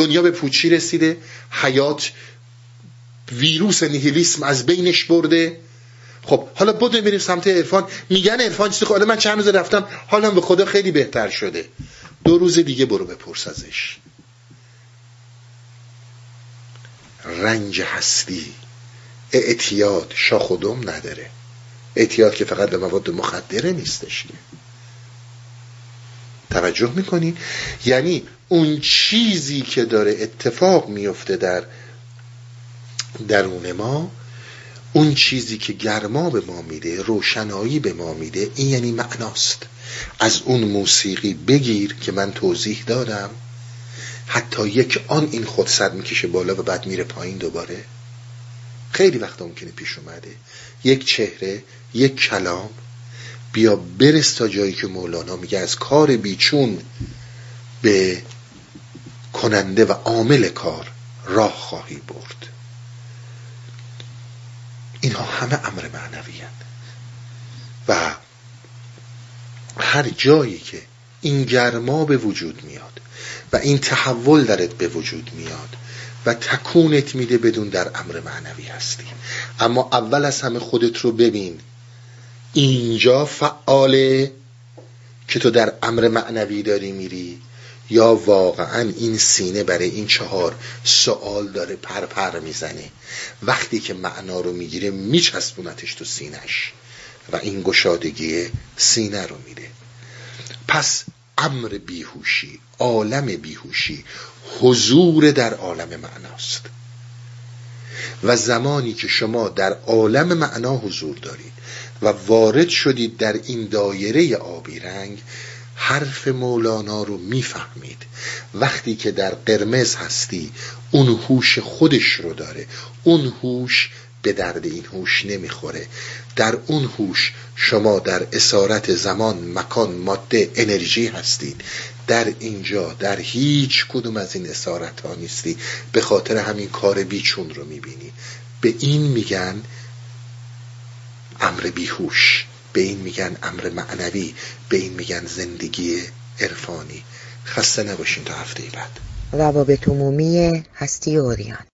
دنیا به پوچی رسیده حیات ویروس نیهیلیسم از بینش برده. خب حالا بدون بریم سمت عرفان میگن عرفان چیزی خب من چند روز رفتم حالا به خدا خیلی بهتر شده. دو روز دیگه برو بپرس ازش. رنج هستی اعتیاد شاخدم نداره. اعتیاد که فقط به مواد مخدره نیستش توجه می‌کنی؟ یعنی اون چیزی که داره اتفاق میفته در درون ما اون چیزی که گرما به ما میده روشنایی به ما میده این یعنی معناست. از اون موسیقی بگیر که من توضیح دادم حتی یک آن این خود صد می‌کشه بالا و بعد میره پایین دوباره. خیلی وقت ممکنه پیش اومده. یک چهره یک کلام بیا برس تا جایی که مولانا میگه از کار بیچون به کننده و عامل کار راه خواهی برد. اینها همه امر معنوی و هر جایی که این گرما به وجود میاد و این تحول درت به وجود میاد و تکونت میده بدون در امر معنوی هستی. اما اول از همه خودت رو ببین اینجا فعاله که تو در امر معنوی داری میری. یا واقعا این سینه برای این چهار سوال داره پر پر می‌زنه. وقتی که معنا رو می‌گیره میچسبونتش تو سینش و این گشادگی سینه رو میده. پس امر بیهوشی عالم بیهوشی حضور در عالم معناست. و زمانی که شما در عالم معنا حضور دارید و وارد شدید در این دایره آبی رنگ حرف مولانا رو می‌فهمید. وقتی که در قرمز هستی اون هوش خودش رو داره. اون هوش به درد این هوش نمی‌خوره. در اون هوش شما در اسارت زمان مکان ماده انرژی هستید. در اینجا در هیچ کدوم از این اسارت ها نیستی. به خاطر همین کار بیچون رو می‌بینی. به این میگن امر بیهوش. به این میگن امر معنوی به این میگن زندگی عرفانی. خسته نباشین تا هفته بعد. روابط عمومی هستی اوریان.